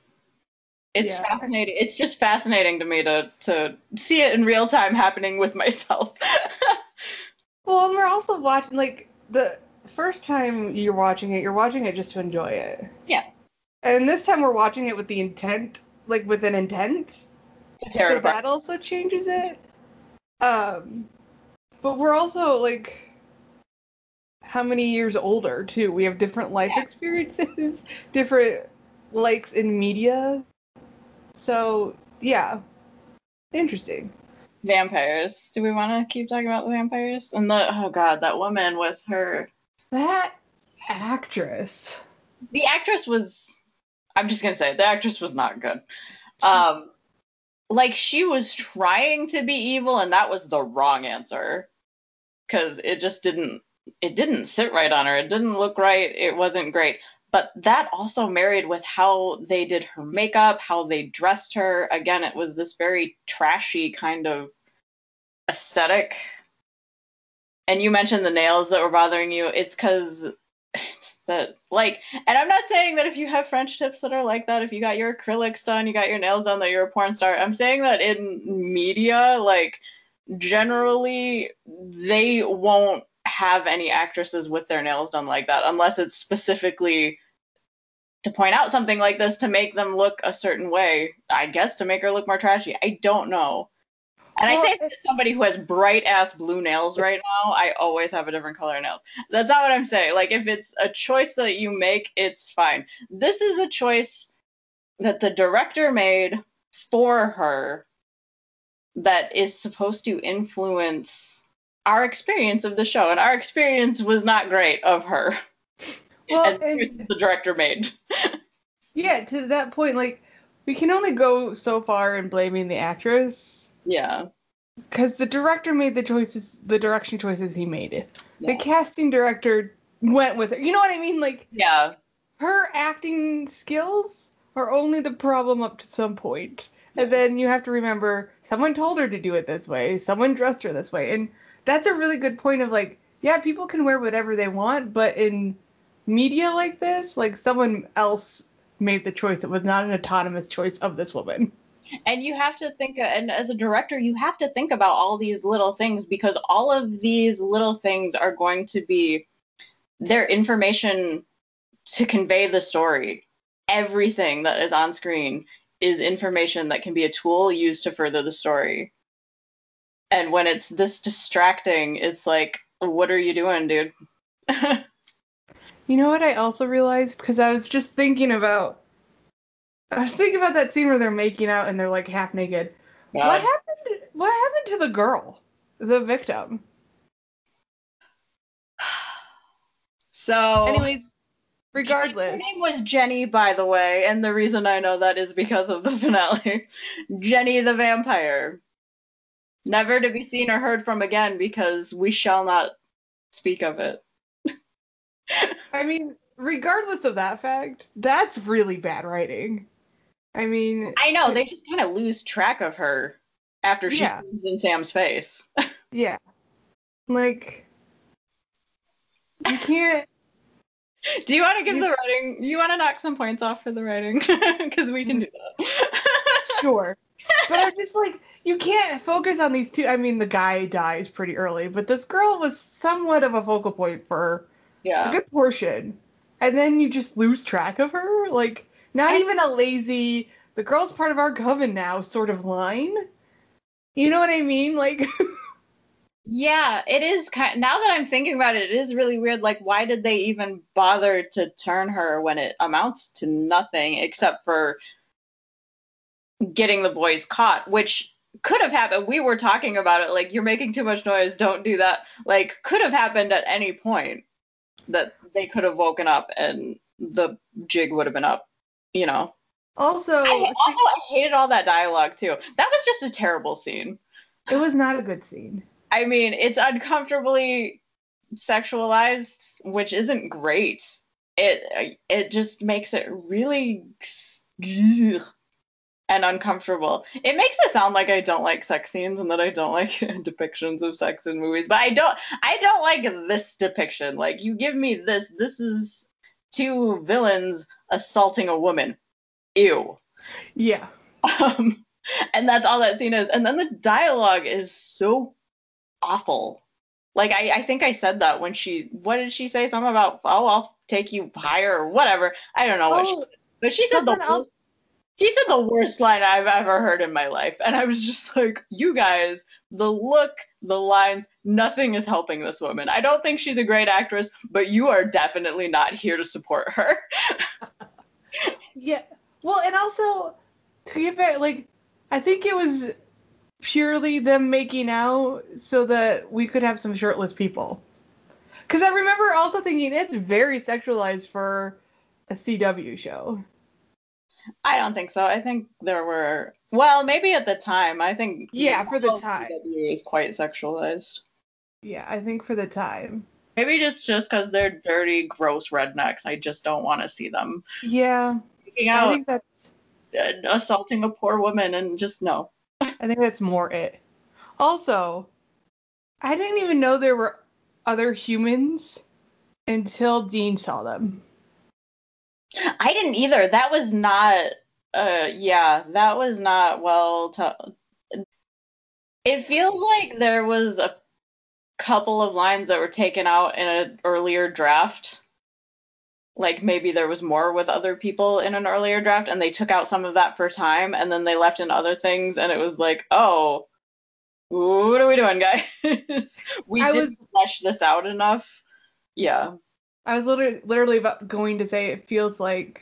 [SPEAKER 1] It's
[SPEAKER 2] Yeah.
[SPEAKER 1] fascinating. It's just fascinating to me to to see it in real time happening with myself.
[SPEAKER 2] Well, and we're also watching like the first time you're watching it, you're watching it just to enjoy it.
[SPEAKER 1] Yeah.
[SPEAKER 2] And this time we're watching it with the intent, like with an intent.
[SPEAKER 1] to tear
[SPEAKER 2] So
[SPEAKER 1] apart.
[SPEAKER 2] that also changes it. Um, but we're also like how many years older too? We have different life
[SPEAKER 1] Yeah.
[SPEAKER 2] experiences, different likes in media. So yeah, interesting.
[SPEAKER 1] Vampires. Do we want to keep talking about the vampires? And the oh god, that woman with her.
[SPEAKER 2] That actress.
[SPEAKER 1] The actress was. I'm just gonna say the actress was not good. Um, like she was trying to be evil, and that was the wrong answer. Cause it just didn't. It didn't sit right on her. It didn't look right. It wasn't great. But that also married with how they did her makeup, how they dressed her. Again, it was this very trashy kind of aesthetic. And you mentioned the nails that were bothering you. It's because it's that, like, and I'm not saying that if you have French tips that are like that, if you got your acrylics done, you got your nails done, that you're a porn star. I'm saying that in media, like, generally, they won't have any actresses with their nails done like that unless it's specifically to point out something like this to make them look a certain way. I guess to make her look more trashy. I don't know. And well, I say to somebody who has bright ass blue nails right now, I always have a different color nails. That's not what I'm saying. Like if it's a choice that you make, it's fine. This is a choice that the director made for her that is supposed to influence our experience of the show. And our experience was not great of her. Well, and, and the director made.
[SPEAKER 2] yeah, to that point, like we can only go so far in blaming the actress.
[SPEAKER 1] Yeah.
[SPEAKER 2] Because the director made the choices, the direction choices he made. It. Yeah. The casting director went with it. You know what I mean? Like.
[SPEAKER 1] Yeah.
[SPEAKER 2] Her acting skills are only the problem up to some point. And then you have to remember someone told her to do it this way, someone dressed her this way. And that's a really good point of like, yeah, people can wear whatever they want, but in media like this, like someone else made the choice. It was not an autonomous choice of this woman.
[SPEAKER 1] And you have to think, and as a director, you have to think about all these little things because all of these little things are going to be their information to convey the story. Everything that is on screen is information that can be a tool used to further the story. And when it's this distracting, it's like, what are you doing, dude?
[SPEAKER 2] You know what I also realized? Because I was just thinking about. I was thinking about that scene where they're making out and they're like half naked. God. What happened? What happened to the girl, the victim?
[SPEAKER 1] So.
[SPEAKER 2] Anyways, regardless.
[SPEAKER 1] Her name was Jenny, by the way, and the reason I know that is because of the finale. Jenny the vampire. Never to be seen or heard from again because we shall not speak of it.
[SPEAKER 2] I mean, regardless of that fact, that's really bad writing. I mean,
[SPEAKER 1] I know they just kind of lose track of her after she's yeah. in Sam's face.
[SPEAKER 2] yeah, like you can't.
[SPEAKER 1] Do you want to give you, the writing? You want to knock some points off for the writing? Because we can mm-hmm. do that.
[SPEAKER 2] sure, but I'm just like you can't focus on these two. I mean, the guy dies pretty early, but this girl was somewhat of a focal point for
[SPEAKER 1] yeah.
[SPEAKER 2] a good portion. And then you just lose track of her. Like, not even a lazy, the girl's part of our coven now sort of line. You know what I mean? Like,
[SPEAKER 1] yeah, it is kind. Of, now that I'm thinking about it, it is really weird. Like, why did they even bother to turn her when it amounts to nothing except for getting the boys caught, which could have happened. We were talking about it. Like, you're making too much noise. Don't do that. Like, could have happened at any point that they could have woken up and the jig would have been up, you know.
[SPEAKER 2] Also,
[SPEAKER 1] I, also I hated all that dialogue too. That was just a terrible scene.
[SPEAKER 2] It was not a good scene.
[SPEAKER 1] I mean, it's uncomfortably sexualized, which isn't great. It it just makes it really and uncomfortable. It makes it sound like I don't like sex scenes and that I don't like depictions of sex in movies, but I don't I don't like this depiction. Like you give me this this is two villains assaulting a woman. Ew.
[SPEAKER 2] Yeah.
[SPEAKER 1] Um and that's all that scene is. And then the dialogue is so awful. Like I, I think I said that when she what did she say? Something about oh I'll take you higher or whatever. I don't know what oh, she but she said the else, he said the worst line I've ever heard in my life. And I was just like, you guys, the look, the lines, nothing is helping this woman. I don't think she's a great actress, but you are definitely not here to support her.
[SPEAKER 2] yeah. Well, and also to get back, like, I think it was purely them making out so that we could have some shirtless people. Because I remember also thinking it's very sexualized for a CW show.
[SPEAKER 1] I don't think so. I think there were well, maybe at the time. I think
[SPEAKER 2] Yeah, for the time.
[SPEAKER 1] CW is quite sexualized.
[SPEAKER 2] Yeah, I think for the time.
[SPEAKER 1] Maybe just just because they're dirty, gross rednecks. I just don't want to see them
[SPEAKER 2] Yeah,
[SPEAKER 1] making
[SPEAKER 2] I think that
[SPEAKER 1] uh, assaulting a poor woman, and just no.
[SPEAKER 2] I think that's more it. Also, I didn't even know there were other humans until Dean saw them.
[SPEAKER 1] I didn't either. That was not. Uh, yeah, that was not well. T- it feels like there was a couple of lines that were taken out in an earlier draft. Like maybe there was more with other people in an earlier draft, and they took out some of that for time, and then they left in other things, and it was like, oh, what are we doing, guys? we
[SPEAKER 2] I
[SPEAKER 1] didn't flesh this out enough. Yeah.
[SPEAKER 2] I was literally literally about going to say it feels like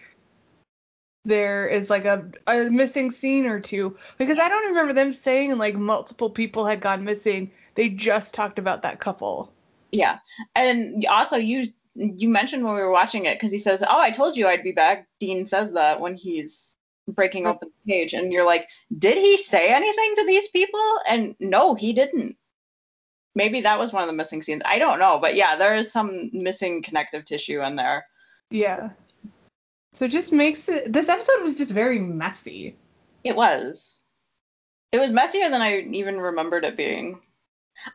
[SPEAKER 2] there is like a, a missing scene or two because I don't remember them saying like multiple people had gone missing. They just talked about that couple.
[SPEAKER 1] Yeah, and also you you mentioned when we were watching it because he says, "Oh, I told you I'd be back." Dean says that when he's breaking open the page, and you're like, "Did he say anything to these people?" And no, he didn't. Maybe that was one of the missing scenes. I don't know, but yeah, there is some missing connective tissue in there.
[SPEAKER 2] Yeah. So it just makes it this episode was just very messy.
[SPEAKER 1] It was. It was messier than I even remembered it being.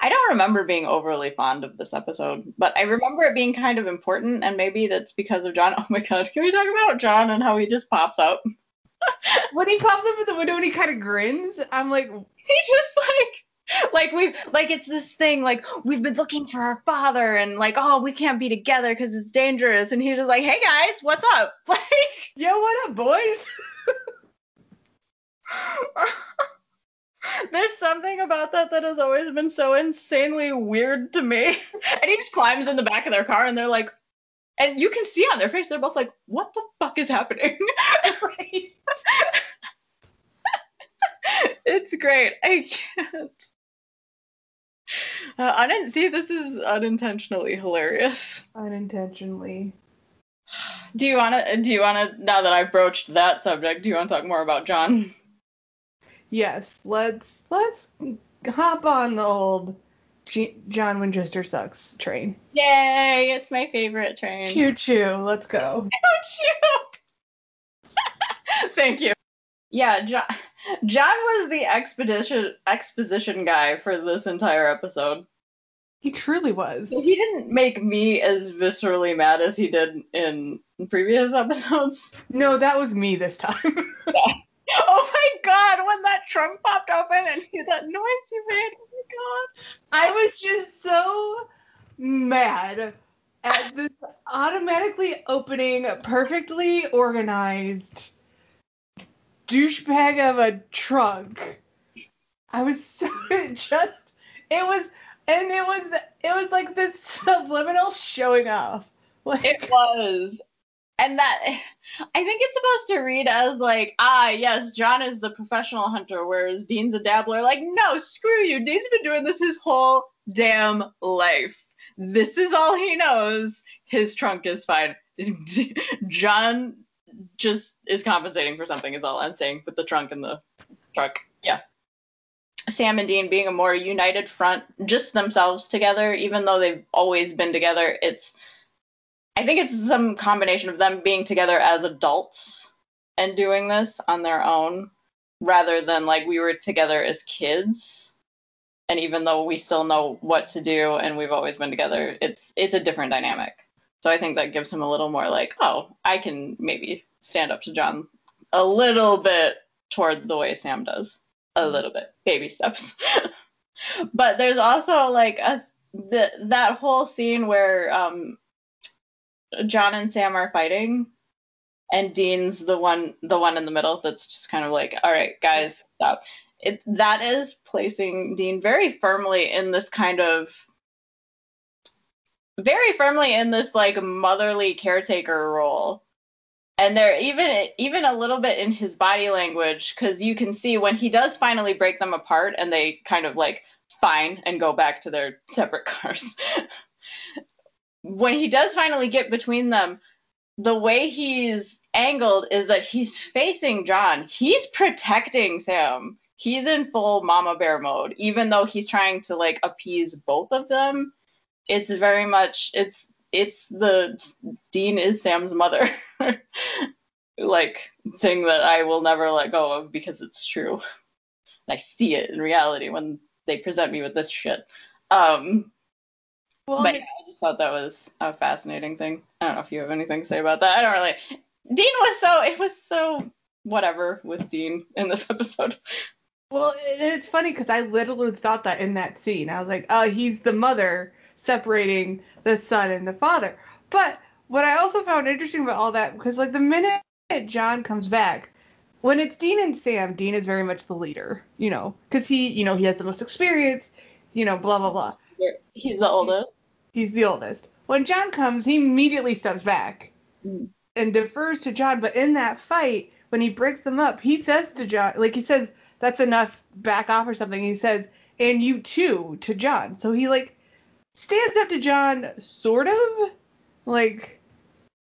[SPEAKER 1] I don't remember being overly fond of this episode, but I remember it being kind of important, and maybe that's because of John. Oh my god, can we talk about John and how he just pops up?
[SPEAKER 2] When he pops up at the window and he kind of grins, I'm like,
[SPEAKER 1] He just like like we've like it's this thing like we've been looking for our father and like oh we can't be together because it's dangerous and he's just like hey guys what's up like
[SPEAKER 2] yo, what up, boys?
[SPEAKER 1] There's something about that that has always been so insanely weird to me. And he just climbs in the back of their car and they're like, and you can see on their face, they're both like, what the fuck is happening? it's great. I can't. Uh, I didn't see this is unintentionally hilarious.
[SPEAKER 2] Unintentionally.
[SPEAKER 1] Do you wanna do you wanna now that I've broached that subject, do you wanna talk more about John?
[SPEAKER 2] Yes, let's let's hop on the old G- John Winchester sucks train.
[SPEAKER 1] Yay, it's my favorite train.
[SPEAKER 2] Choo choo, let's go. Choo choo.
[SPEAKER 1] Thank you. Yeah, John, John was the expedition exposition guy for this entire episode.
[SPEAKER 2] He truly was.
[SPEAKER 1] He didn't make me as viscerally mad as he did in previous episodes.
[SPEAKER 2] No, that was me this time.
[SPEAKER 1] Oh my god, when that trunk popped open and you that noise you made, oh my god.
[SPEAKER 2] I was just so mad at this automatically opening, perfectly organized douchebag of a trunk. I was so it just it was and it was it was like this subliminal showing off. Like
[SPEAKER 1] It was. And that I think it's supposed to read as like, ah, yes, John is the professional hunter, whereas Dean's a dabbler. Like, no, screw you. Dean's been doing this his whole damn life. This is all he knows. His trunk is fine. John just is compensating for something, is all I'm saying, with the trunk and the truck. Yeah. Sam and Dean being a more united front, just themselves together, even though they've always been together. It's I think it's some combination of them being together as adults and doing this on their own rather than like we were together as kids. And even though we still know what to do and we've always been together, it's it's a different dynamic. So I think that gives him a little more like, oh, I can maybe stand up to John a little bit toward the way Sam does. A little bit. Baby steps. but there's also like a the, that whole scene where um John and Sam are fighting, and Dean's the one the one in the middle that's just kind of like, all right, guys, stop. It that is placing Dean very firmly in this kind of very firmly in this like motherly caretaker role. and they're even even a little bit in his body language because you can see when he does finally break them apart and they kind of like fine and go back to their separate cars. When he does finally get between them the way he's angled is that he's facing john. He's protecting sam. He's in full mama bear mode even though he's trying to like appease both of them it's very much it's it's the Dean is Sam's mother like thing that I will never let go of because it's true. I see it in reality when they present me with this shit. Um, well, but yeah, I just thought that was a fascinating thing. I don't know if you have anything to say about that. I don't really. Dean was so it was so whatever with Dean in this episode.
[SPEAKER 2] Well, it's funny because I literally thought that in that scene. I was like, oh, he's the mother separating the son and the father. But what I also found interesting about all that, because like the minute John comes back, when it's Dean and Sam, Dean is very much the leader, you know, because he, you know, he has the most experience, you know, blah blah blah.
[SPEAKER 1] He's the oldest.
[SPEAKER 2] He's the oldest. When John comes, he immediately steps back mm. and defers to John. But in that fight, when he breaks them up, he says to John, like he says, "That's enough. Back off" or something. He says, "And you too" to John. So he like stands up to John, sort of, like,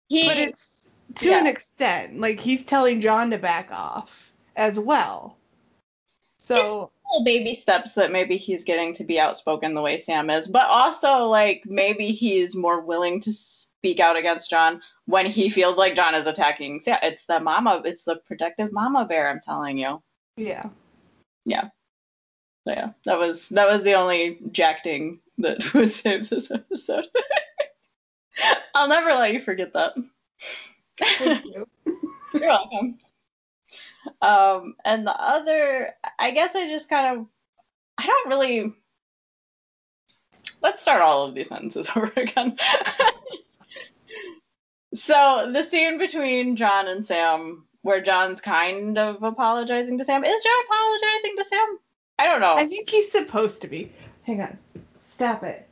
[SPEAKER 2] he, but it's to yeah. an extent. Like he's telling John to back off as well. So
[SPEAKER 1] little baby steps that maybe he's getting to be outspoken the way Sam is, but also like maybe he's more willing to speak out against John when he feels like John is attacking. Sam. It's the mama, it's the protective mama bear. I'm telling you.
[SPEAKER 2] Yeah.
[SPEAKER 1] Yeah. So yeah, that was that was the only jacking that would save this episode. I'll never let you forget that. Thank you. You're welcome. Um, and the other, I guess I just kind of, I don't really. Let's start all of these sentences over again. so the scene between John and Sam, where John's kind of apologizing to Sam, is John apologizing to Sam? I don't know.
[SPEAKER 2] I think he's supposed to be. Hang on. Stop it.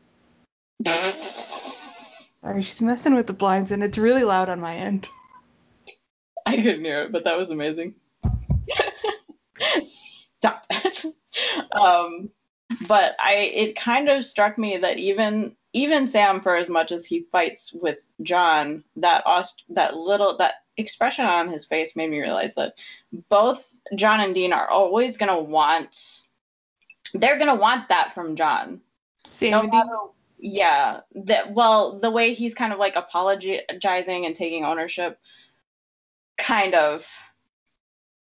[SPEAKER 2] Sorry, she's messing with the blinds and it's really loud on my end.
[SPEAKER 1] I couldn't hear it, but that was amazing. Stop it. um, but I it kind of struck me that even even Sam, for as much as he fights with John, that that little that expression on his face made me realize that both John and Dean are always gonna want they're gonna want that from John. No yeah. That well, the way he's kind of like apologizing and taking ownership, kind of.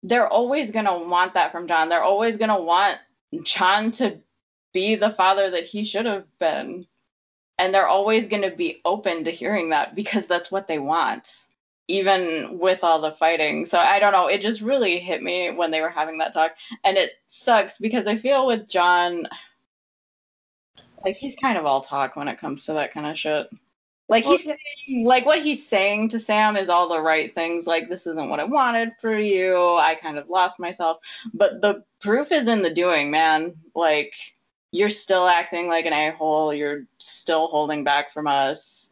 [SPEAKER 1] They're always gonna want that from John. They're always gonna want John to be the father that he should have been. And they're always going to be open to hearing that because that's what they want even with all the fighting. So I don't know, it just really hit me when they were having that talk. And it sucks because I feel with John like he's kind of all talk when it comes to that kind of shit. Like he's saying, like what he's saying to Sam is all the right things. Like this isn't what I wanted for you. I kind of lost myself. But the proof is in the doing, man. Like you're still acting like an a-hole. You're still holding back from us.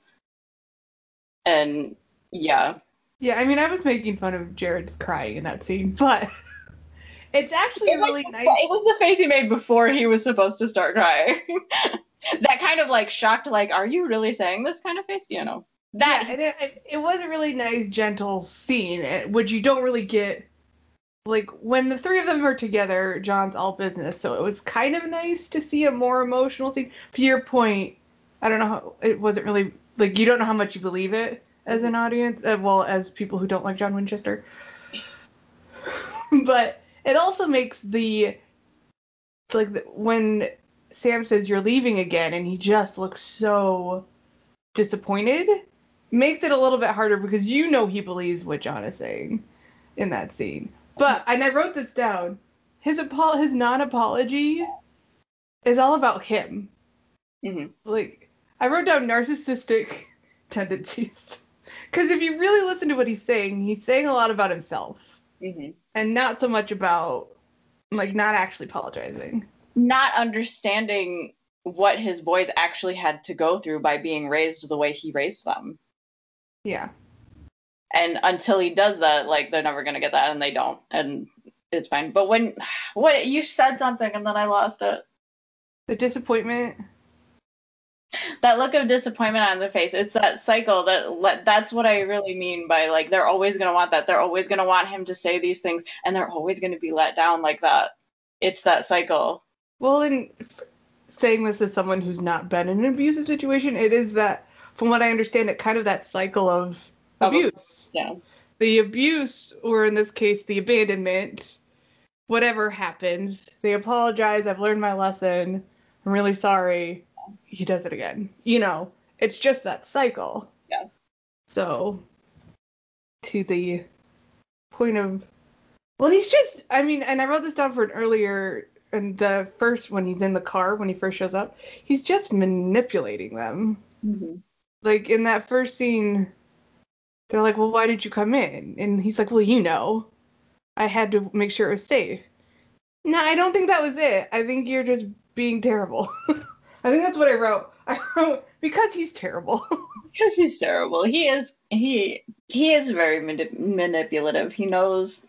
[SPEAKER 1] And yeah,
[SPEAKER 2] yeah, I mean, I was making fun of Jared's crying in that scene, but it's actually it really nice.
[SPEAKER 1] It was the face he made before he was supposed to start crying. that kind of like shocked, like, are you really saying this kind of face? You know, that.
[SPEAKER 2] Yeah, it, it was a really nice, gentle scene, which you don't really get. Like when the three of them are together, John's all business, so it was kind of nice to see a more emotional scene. To your point, I don't know how it wasn't really like you don't know how much you believe it as an audience, as uh, well as people who don't like John Winchester. but it also makes the like the, when Sam says you're leaving again and he just looks so disappointed, makes it a little bit harder because you know he believes what John is saying in that scene. But and I wrote this down. His apo- his non-apology is all about him. Mm-hmm. Like I wrote down narcissistic tendencies. Because if you really listen to what he's saying, he's saying a lot about himself, mm-hmm. and not so much about like not actually apologizing.
[SPEAKER 1] Not understanding what his boys actually had to go through by being raised the way he raised them.
[SPEAKER 2] Yeah.
[SPEAKER 1] And until he does that, like they're never gonna get that, and they don't, and it's fine. But when what you said something and then I lost it.
[SPEAKER 2] The disappointment.
[SPEAKER 1] That look of disappointment on their face. It's that cycle that that's what I really mean by like they're always gonna want that. They're always gonna want him to say these things, and they're always gonna be let down like that. It's that cycle.
[SPEAKER 2] Well, and saying this as someone who's not been in an abusive situation, it is that, from what I understand, it kind of that cycle of abuse.
[SPEAKER 1] Yeah.
[SPEAKER 2] The abuse, or in this case, the abandonment, whatever happens, they apologize. I've learned my lesson. I'm really sorry. He does it again. You know, it's just that cycle.
[SPEAKER 1] Yeah.
[SPEAKER 2] So, to the point of, well, he's just, I mean, and I wrote this down for an earlier and the first when he's in the car when he first shows up, he's just manipulating them.
[SPEAKER 1] Mm-hmm.
[SPEAKER 2] Like in that first scene, they're like, "Well, why did you come in?" And he's like, "Well, you know, I had to make sure it was safe." No, I don't think that was it. I think you're just being terrible. I think that's what I wrote. I wrote because he's terrible.
[SPEAKER 1] because he's terrible. He is he he is very manip- manipulative. He knows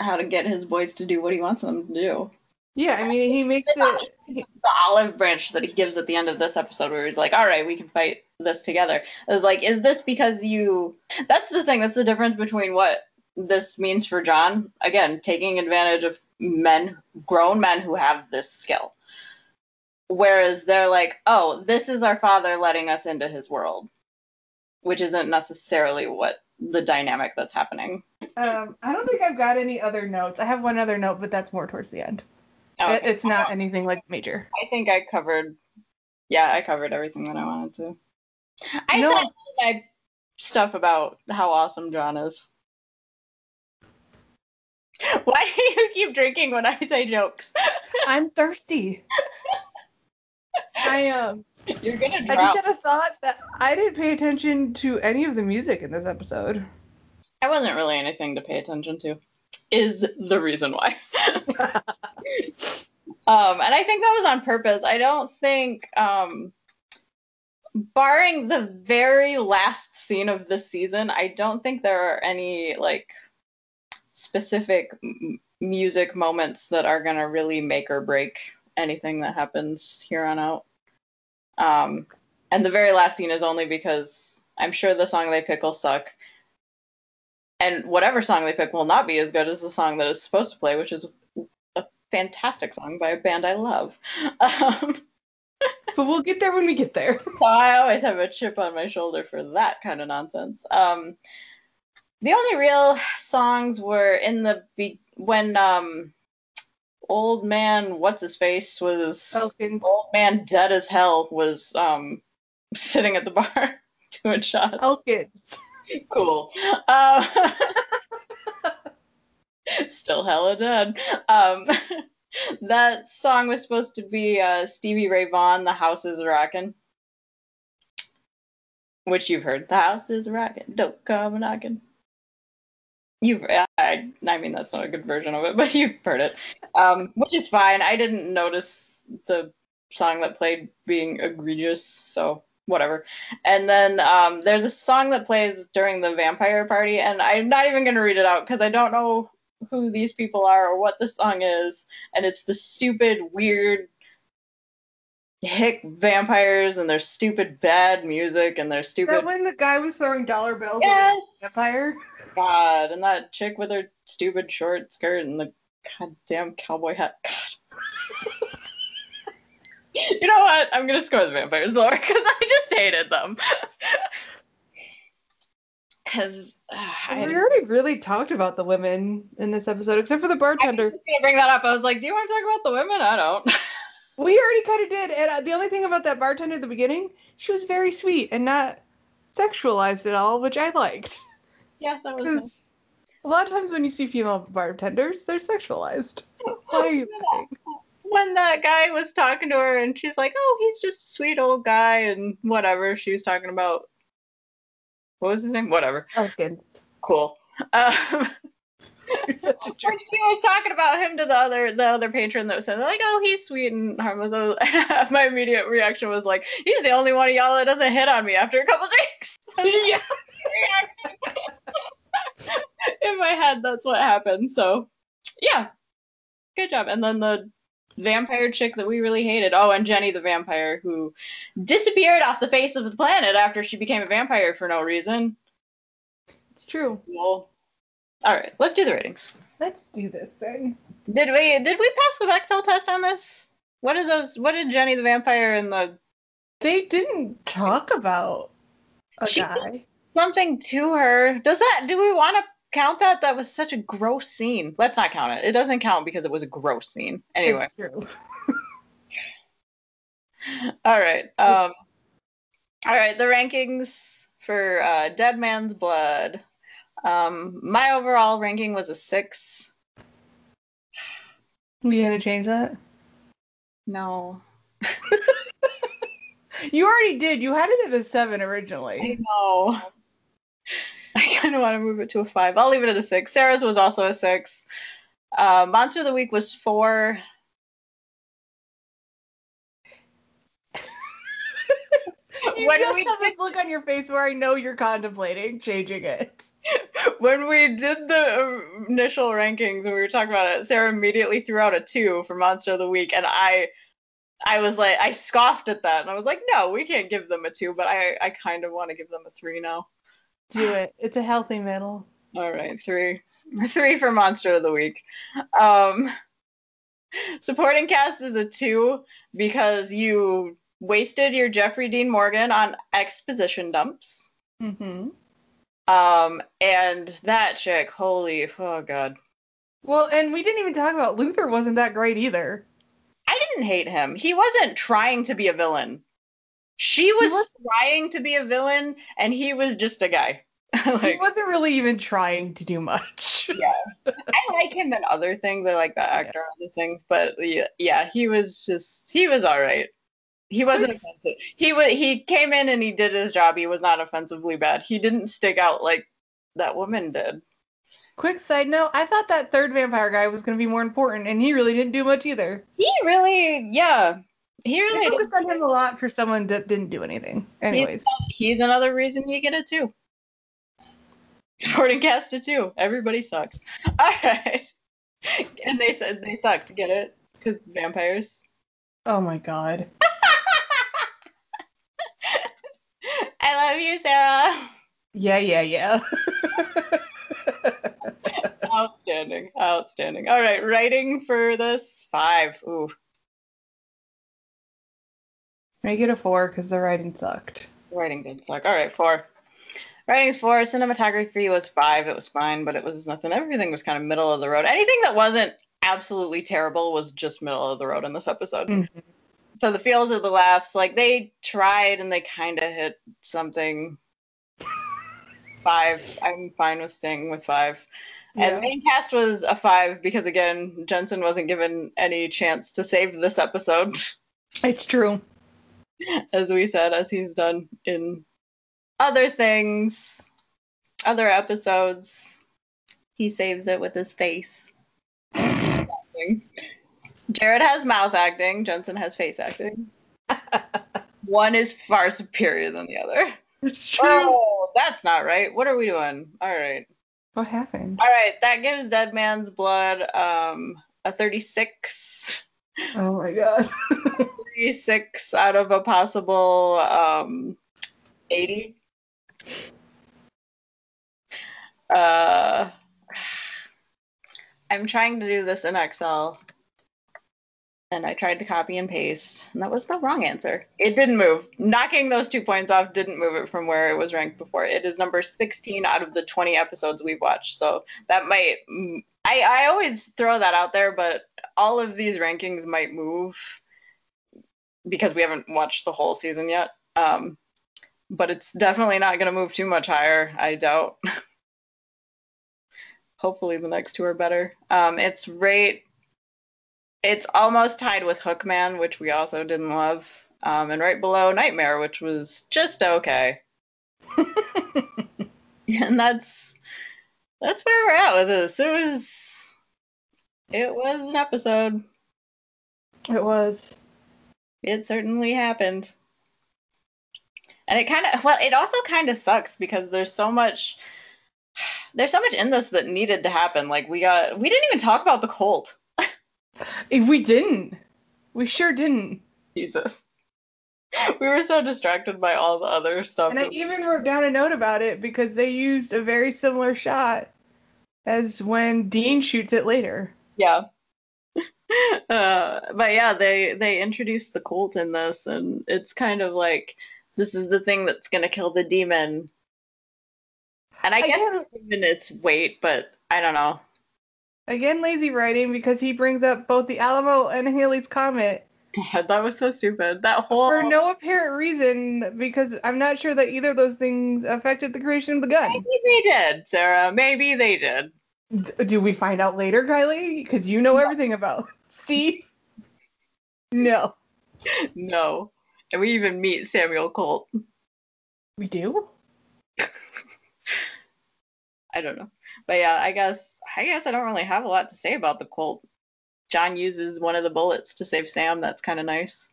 [SPEAKER 1] how to get his boys to do what he wants them to do.
[SPEAKER 2] Yeah, I mean, he makes it.
[SPEAKER 1] The olive branch that he gives at the end of this episode, where he's like, "All right, we can fight this together." It was like, is this because you? That's the thing. That's the difference between what this means for John. Again, taking advantage of men, grown men who have this skill. Whereas they're like, "Oh, this is our father letting us into his world," which isn't necessarily what the dynamic that's happening.
[SPEAKER 2] Um, I don't think I've got any other notes. I have one other note, but that's more towards the end. Oh, okay. It's not anything like major.
[SPEAKER 1] I think I covered. Yeah, I covered everything that I wanted to. I no. said my stuff about how awesome John is. Why do you keep drinking when I say jokes?
[SPEAKER 2] I'm thirsty. I um.
[SPEAKER 1] You're gonna
[SPEAKER 2] drop. I just had a thought that I didn't pay attention to any of the music in this episode.
[SPEAKER 1] I wasn't really anything to pay attention to. Is the reason why. um, and I think that was on purpose. I don't think, um, barring the very last scene of the season, I don't think there are any like specific m- music moments that are gonna really make or break anything that happens here on out. Um, and the very last scene is only because I'm sure the song they pick will suck. And whatever song they pick will not be as good as the song that is supposed to play, which is a fantastic song by a band I love. Um,
[SPEAKER 2] but we'll get there when we get there.
[SPEAKER 1] so I always have a chip on my shoulder for that kind of nonsense. Um, the only real songs were in the be- when um, old man what's his face was
[SPEAKER 2] Elkins.
[SPEAKER 1] old man dead as hell was um, sitting at the bar doing shots.
[SPEAKER 2] Elkins.
[SPEAKER 1] Cool. Uh, still hella dead. Um, that song was supposed to be uh, Stevie Ray Vaughan, "The House Is Rockin'," which you've heard. The house is rockin', don't come knockin'. You've, I, I mean, that's not a good version of it, but you've heard it, um, which is fine. I didn't notice the song that played being egregious, so whatever. And then um, there's a song that plays during the vampire party, and I'm not even gonna read it out because I don't know who these people are or what the song is, and it's the stupid, weird, hick vampires and their stupid bad music and their stupid.
[SPEAKER 2] That when the guy was throwing dollar bills
[SPEAKER 1] yes!
[SPEAKER 2] at the vampire.
[SPEAKER 1] God, and that chick with her stupid short skirt and the goddamn cowboy hat. God. you know what? I'm gonna score the vampires lower because I just hated them. Because
[SPEAKER 2] uh, we already really talked about the women in this episode, except for the bartender. I was
[SPEAKER 1] gonna bring that up. I was like, do you want to talk about the women? I don't.
[SPEAKER 2] we already kind of did, and uh, the only thing about that bartender at the beginning, she was very sweet and not sexualized at all, which I liked.
[SPEAKER 1] Yeah, that was. Nice.
[SPEAKER 2] A lot of times when you see female bartenders, they're sexualized. Why
[SPEAKER 1] When that guy was talking to her and she's like, "Oh, he's just a sweet old guy," and whatever she was talking about what was his name? Whatever.
[SPEAKER 2] Elkins.
[SPEAKER 1] Cool. Um, when she was talking about him to the other the other patron that was saying like, oh, he's sweet and harmless. Was, my immediate reaction was like, he's the only one of y'all that doesn't hit on me after a couple drinks. yeah. instead, that's what happened. So, yeah, good job. And then the vampire chick that we really hated. Oh, and Jenny the vampire who disappeared off the face of the planet after she became a vampire for no reason.
[SPEAKER 2] It's true.
[SPEAKER 1] Well, all right, let's do the ratings.
[SPEAKER 2] Let's do this thing.
[SPEAKER 1] Did we did we pass the Bechdel test on this? What did those? What did Jenny the vampire and the
[SPEAKER 2] They didn't talk about a
[SPEAKER 1] She-
[SPEAKER 2] guy.
[SPEAKER 1] Something to her? Does that? Do we want to count that? That was such a gross scene. Let's not count it. It doesn't count because it was a gross scene. Anyway.
[SPEAKER 2] It's true.
[SPEAKER 1] All right. Um, all right. The rankings for uh, Dead Man's Blood. Um, my overall ranking was a six.
[SPEAKER 2] You gonna change that?
[SPEAKER 1] No.
[SPEAKER 2] You already did. You had it at a seven
[SPEAKER 1] I
[SPEAKER 2] originally.
[SPEAKER 1] know. I kind of want to move it to a five. I'll leave it at a six. Sarah's was also a six. Uh, Monster of the Week was four.
[SPEAKER 2] You
[SPEAKER 1] When
[SPEAKER 2] just
[SPEAKER 1] we
[SPEAKER 2] have this look on your face where I know you're contemplating changing it.
[SPEAKER 1] when we did the initial rankings and we were talking about it, Sarah immediately threw out a two for Monster of the Week, and I, I was like, I scoffed at that, and I was like, no, we can't give them a two, but I, I kind of want to give them a three now.
[SPEAKER 2] Do it. It's a healthy middle.
[SPEAKER 1] All right, three, three for Monster of the Week. Um, supporting cast is a two because you wasted your Jeffrey Dean Morgan on exposition dumps.
[SPEAKER 2] Mm-hmm.
[SPEAKER 1] Um, and that chick, holy, oh god.
[SPEAKER 2] Well, and we didn't even talk about Luther wasn't that great either.
[SPEAKER 1] I didn't hate him. He wasn't trying to be a villain. She was,
[SPEAKER 2] was-
[SPEAKER 1] trying to be a villain, and he was just a guy.
[SPEAKER 2] he wasn't really even trying to do much.
[SPEAKER 1] Yeah, I like him in other things. I like that actor in other things, but yeah, yeah, he was just he was all right. He wasn't
[SPEAKER 2] It's-
[SPEAKER 1] offensive. He was he came in and he did his job. He was not offensively bad. He didn't stick out like that woman did.
[SPEAKER 2] Quick side note, I thought that third vampire guy was going to be more important, and he really didn't do much either.
[SPEAKER 1] He really, yeah, he
[SPEAKER 2] They
[SPEAKER 1] really.
[SPEAKER 2] focused on him a lot for someone that didn't do anything. Anyways,
[SPEAKER 1] He's another reason you get it too. Supporting cast to two. Everybody sucked. All right. And they said they sucked. Get it? Because vampires.
[SPEAKER 2] oh my god.
[SPEAKER 1] I love you, Sarah.
[SPEAKER 2] Yeah, yeah, yeah.
[SPEAKER 1] Outstanding. Outstanding. All right. Writing for this five. Ooh.
[SPEAKER 2] Make it a four because the writing sucked.
[SPEAKER 1] Writing did suck. All right. Four. Writing's four. Cinematography was five. It was fine, but it was nothing. Everything was kind of middle of the road. Anything that wasn't absolutely terrible was just middle of the road in this episode.
[SPEAKER 2] Mhm.
[SPEAKER 1] So the feels or the laughs, like they tried and they kind of hit something. Five. I'm fine with staying with five. And the main cast was a five because again, Jensen wasn't given any chance to save this episode,
[SPEAKER 2] It's true.
[SPEAKER 1] As we said, as he's done in other things, other episodes. He saves it with his face. Jared has mouth acting, Jensen has face acting. One is far superior than the other.
[SPEAKER 2] It's true.
[SPEAKER 1] Oh, that's not right. What are we doing? All right.
[SPEAKER 2] What happened?
[SPEAKER 1] All right, that gives Dead Man's Blood um a 36.
[SPEAKER 2] Oh my god.
[SPEAKER 1] 36 out of a possible um 80. Uh I'm trying to do this in Excel. And I tried to copy and paste, and that was the wrong answer. It didn't move. Knocking those two points off didn't move it from where it was ranked before. It is number 16 out of the 20 episodes we've watched. So that might. I, I always throw that out there, but all of these rankings might move because we haven't watched the whole season yet. Um, but it's definitely not going to move too much higher, I doubt. Hopefully the next two are better. Um, it's rate it's almost tied with Hookman, which we also didn't love. Um, and right below Nightmare, which was just okay. and that's that's where we're at with this. It was it was an episode.
[SPEAKER 2] It was.
[SPEAKER 1] It certainly happened. And it kind of well, it also kind of sucks because there's so much there's so much in this that needed to happen. Like we got we didn't even talk about the cult.
[SPEAKER 2] If we didn't, we sure didn't.
[SPEAKER 1] Jesus. We were so distracted by all the other stuff.
[SPEAKER 2] And I even wrote down a note about it because they used a very similar shot as when Dean shoots it later.
[SPEAKER 1] yeah. uh, but yeah, they they introduce the Colt in this, and it's kind of like this is the thing that's gonna kill the demon. And I, guess
[SPEAKER 2] Again,
[SPEAKER 1] given its weight, but I don't know.
[SPEAKER 2] again, lazy writing because he brings up both the Alamo and Halley's Comet
[SPEAKER 1] God, that was so stupid. That whole
[SPEAKER 2] for no apparent reason because I'm not sure that either of those things affected the creation of the gun.
[SPEAKER 1] Maybe they did, Sarah. Maybe they did.
[SPEAKER 2] D- do we find out later, Kylie? Because you know everything about. See? No.
[SPEAKER 1] No. And we even meet Samuel Colt.
[SPEAKER 2] We do?
[SPEAKER 1] I don't know. But yeah, I guess I guess I don't really have a lot to say about the Colt. John uses one of the bullets to save Sam. That's kind of nice.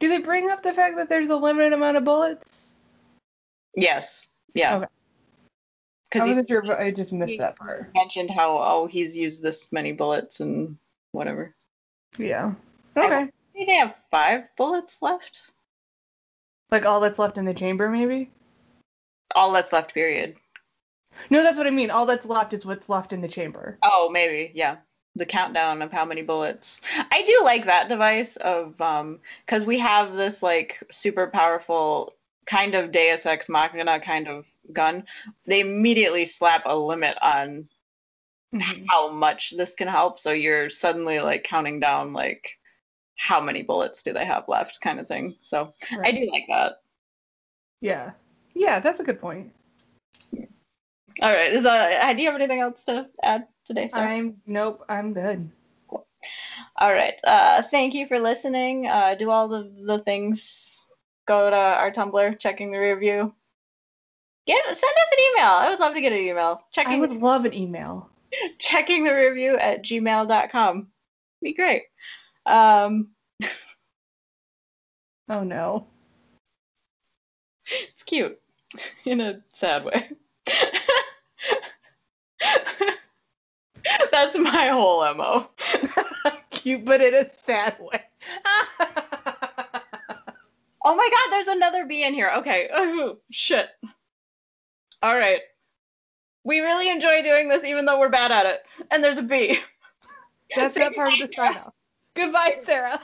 [SPEAKER 2] Do they bring up the fact that there's a limited amount of bullets?
[SPEAKER 1] Yes. Yeah.
[SPEAKER 2] Okay. I wasn't sure if I just missed that part.
[SPEAKER 1] mentioned how oh he's used this many bullets and whatever.
[SPEAKER 2] Yeah. Okay.
[SPEAKER 1] I they have five bullets left.
[SPEAKER 2] Like all that's left in the chamber, maybe?
[SPEAKER 1] All that's left. Period.
[SPEAKER 2] No, that's what I mean. All that's left is what's left in the chamber.
[SPEAKER 1] Oh, maybe, yeah. The countdown of how many bullets. I do like that device of um because we have this like super powerful kind of Deus Ex Machina kind of gun. They immediately slap a limit on how much this can help, so you're suddenly like counting down like how many bullets do they have left kind of thing. So I do like that.
[SPEAKER 2] Yeah. Yeah, that's a good point.
[SPEAKER 1] All right, is uh do you have anything else to add today? Sarah?
[SPEAKER 2] I'm nope, I'm good. Cool.
[SPEAKER 1] All right. Uh, thank you for listening. Uh, do all the, the things. Go to our Tumblr, checking the review. Get send us an email. I would love to get an email.
[SPEAKER 2] I
[SPEAKER 1] Checking
[SPEAKER 2] would love an email.
[SPEAKER 1] checking the review at gmail.com. Be great. Um,
[SPEAKER 2] Oh no.
[SPEAKER 1] it's cute in a sad way. That's my whole mo.
[SPEAKER 2] Cute, but in a sad way.
[SPEAKER 1] Oh my god, there's another bee in here. Okay. Oh, shit. All right. We really enjoy doing this even though we're bad at it. And there's a bee.
[SPEAKER 2] That's not part of the sign off. Goodbye, Sarah.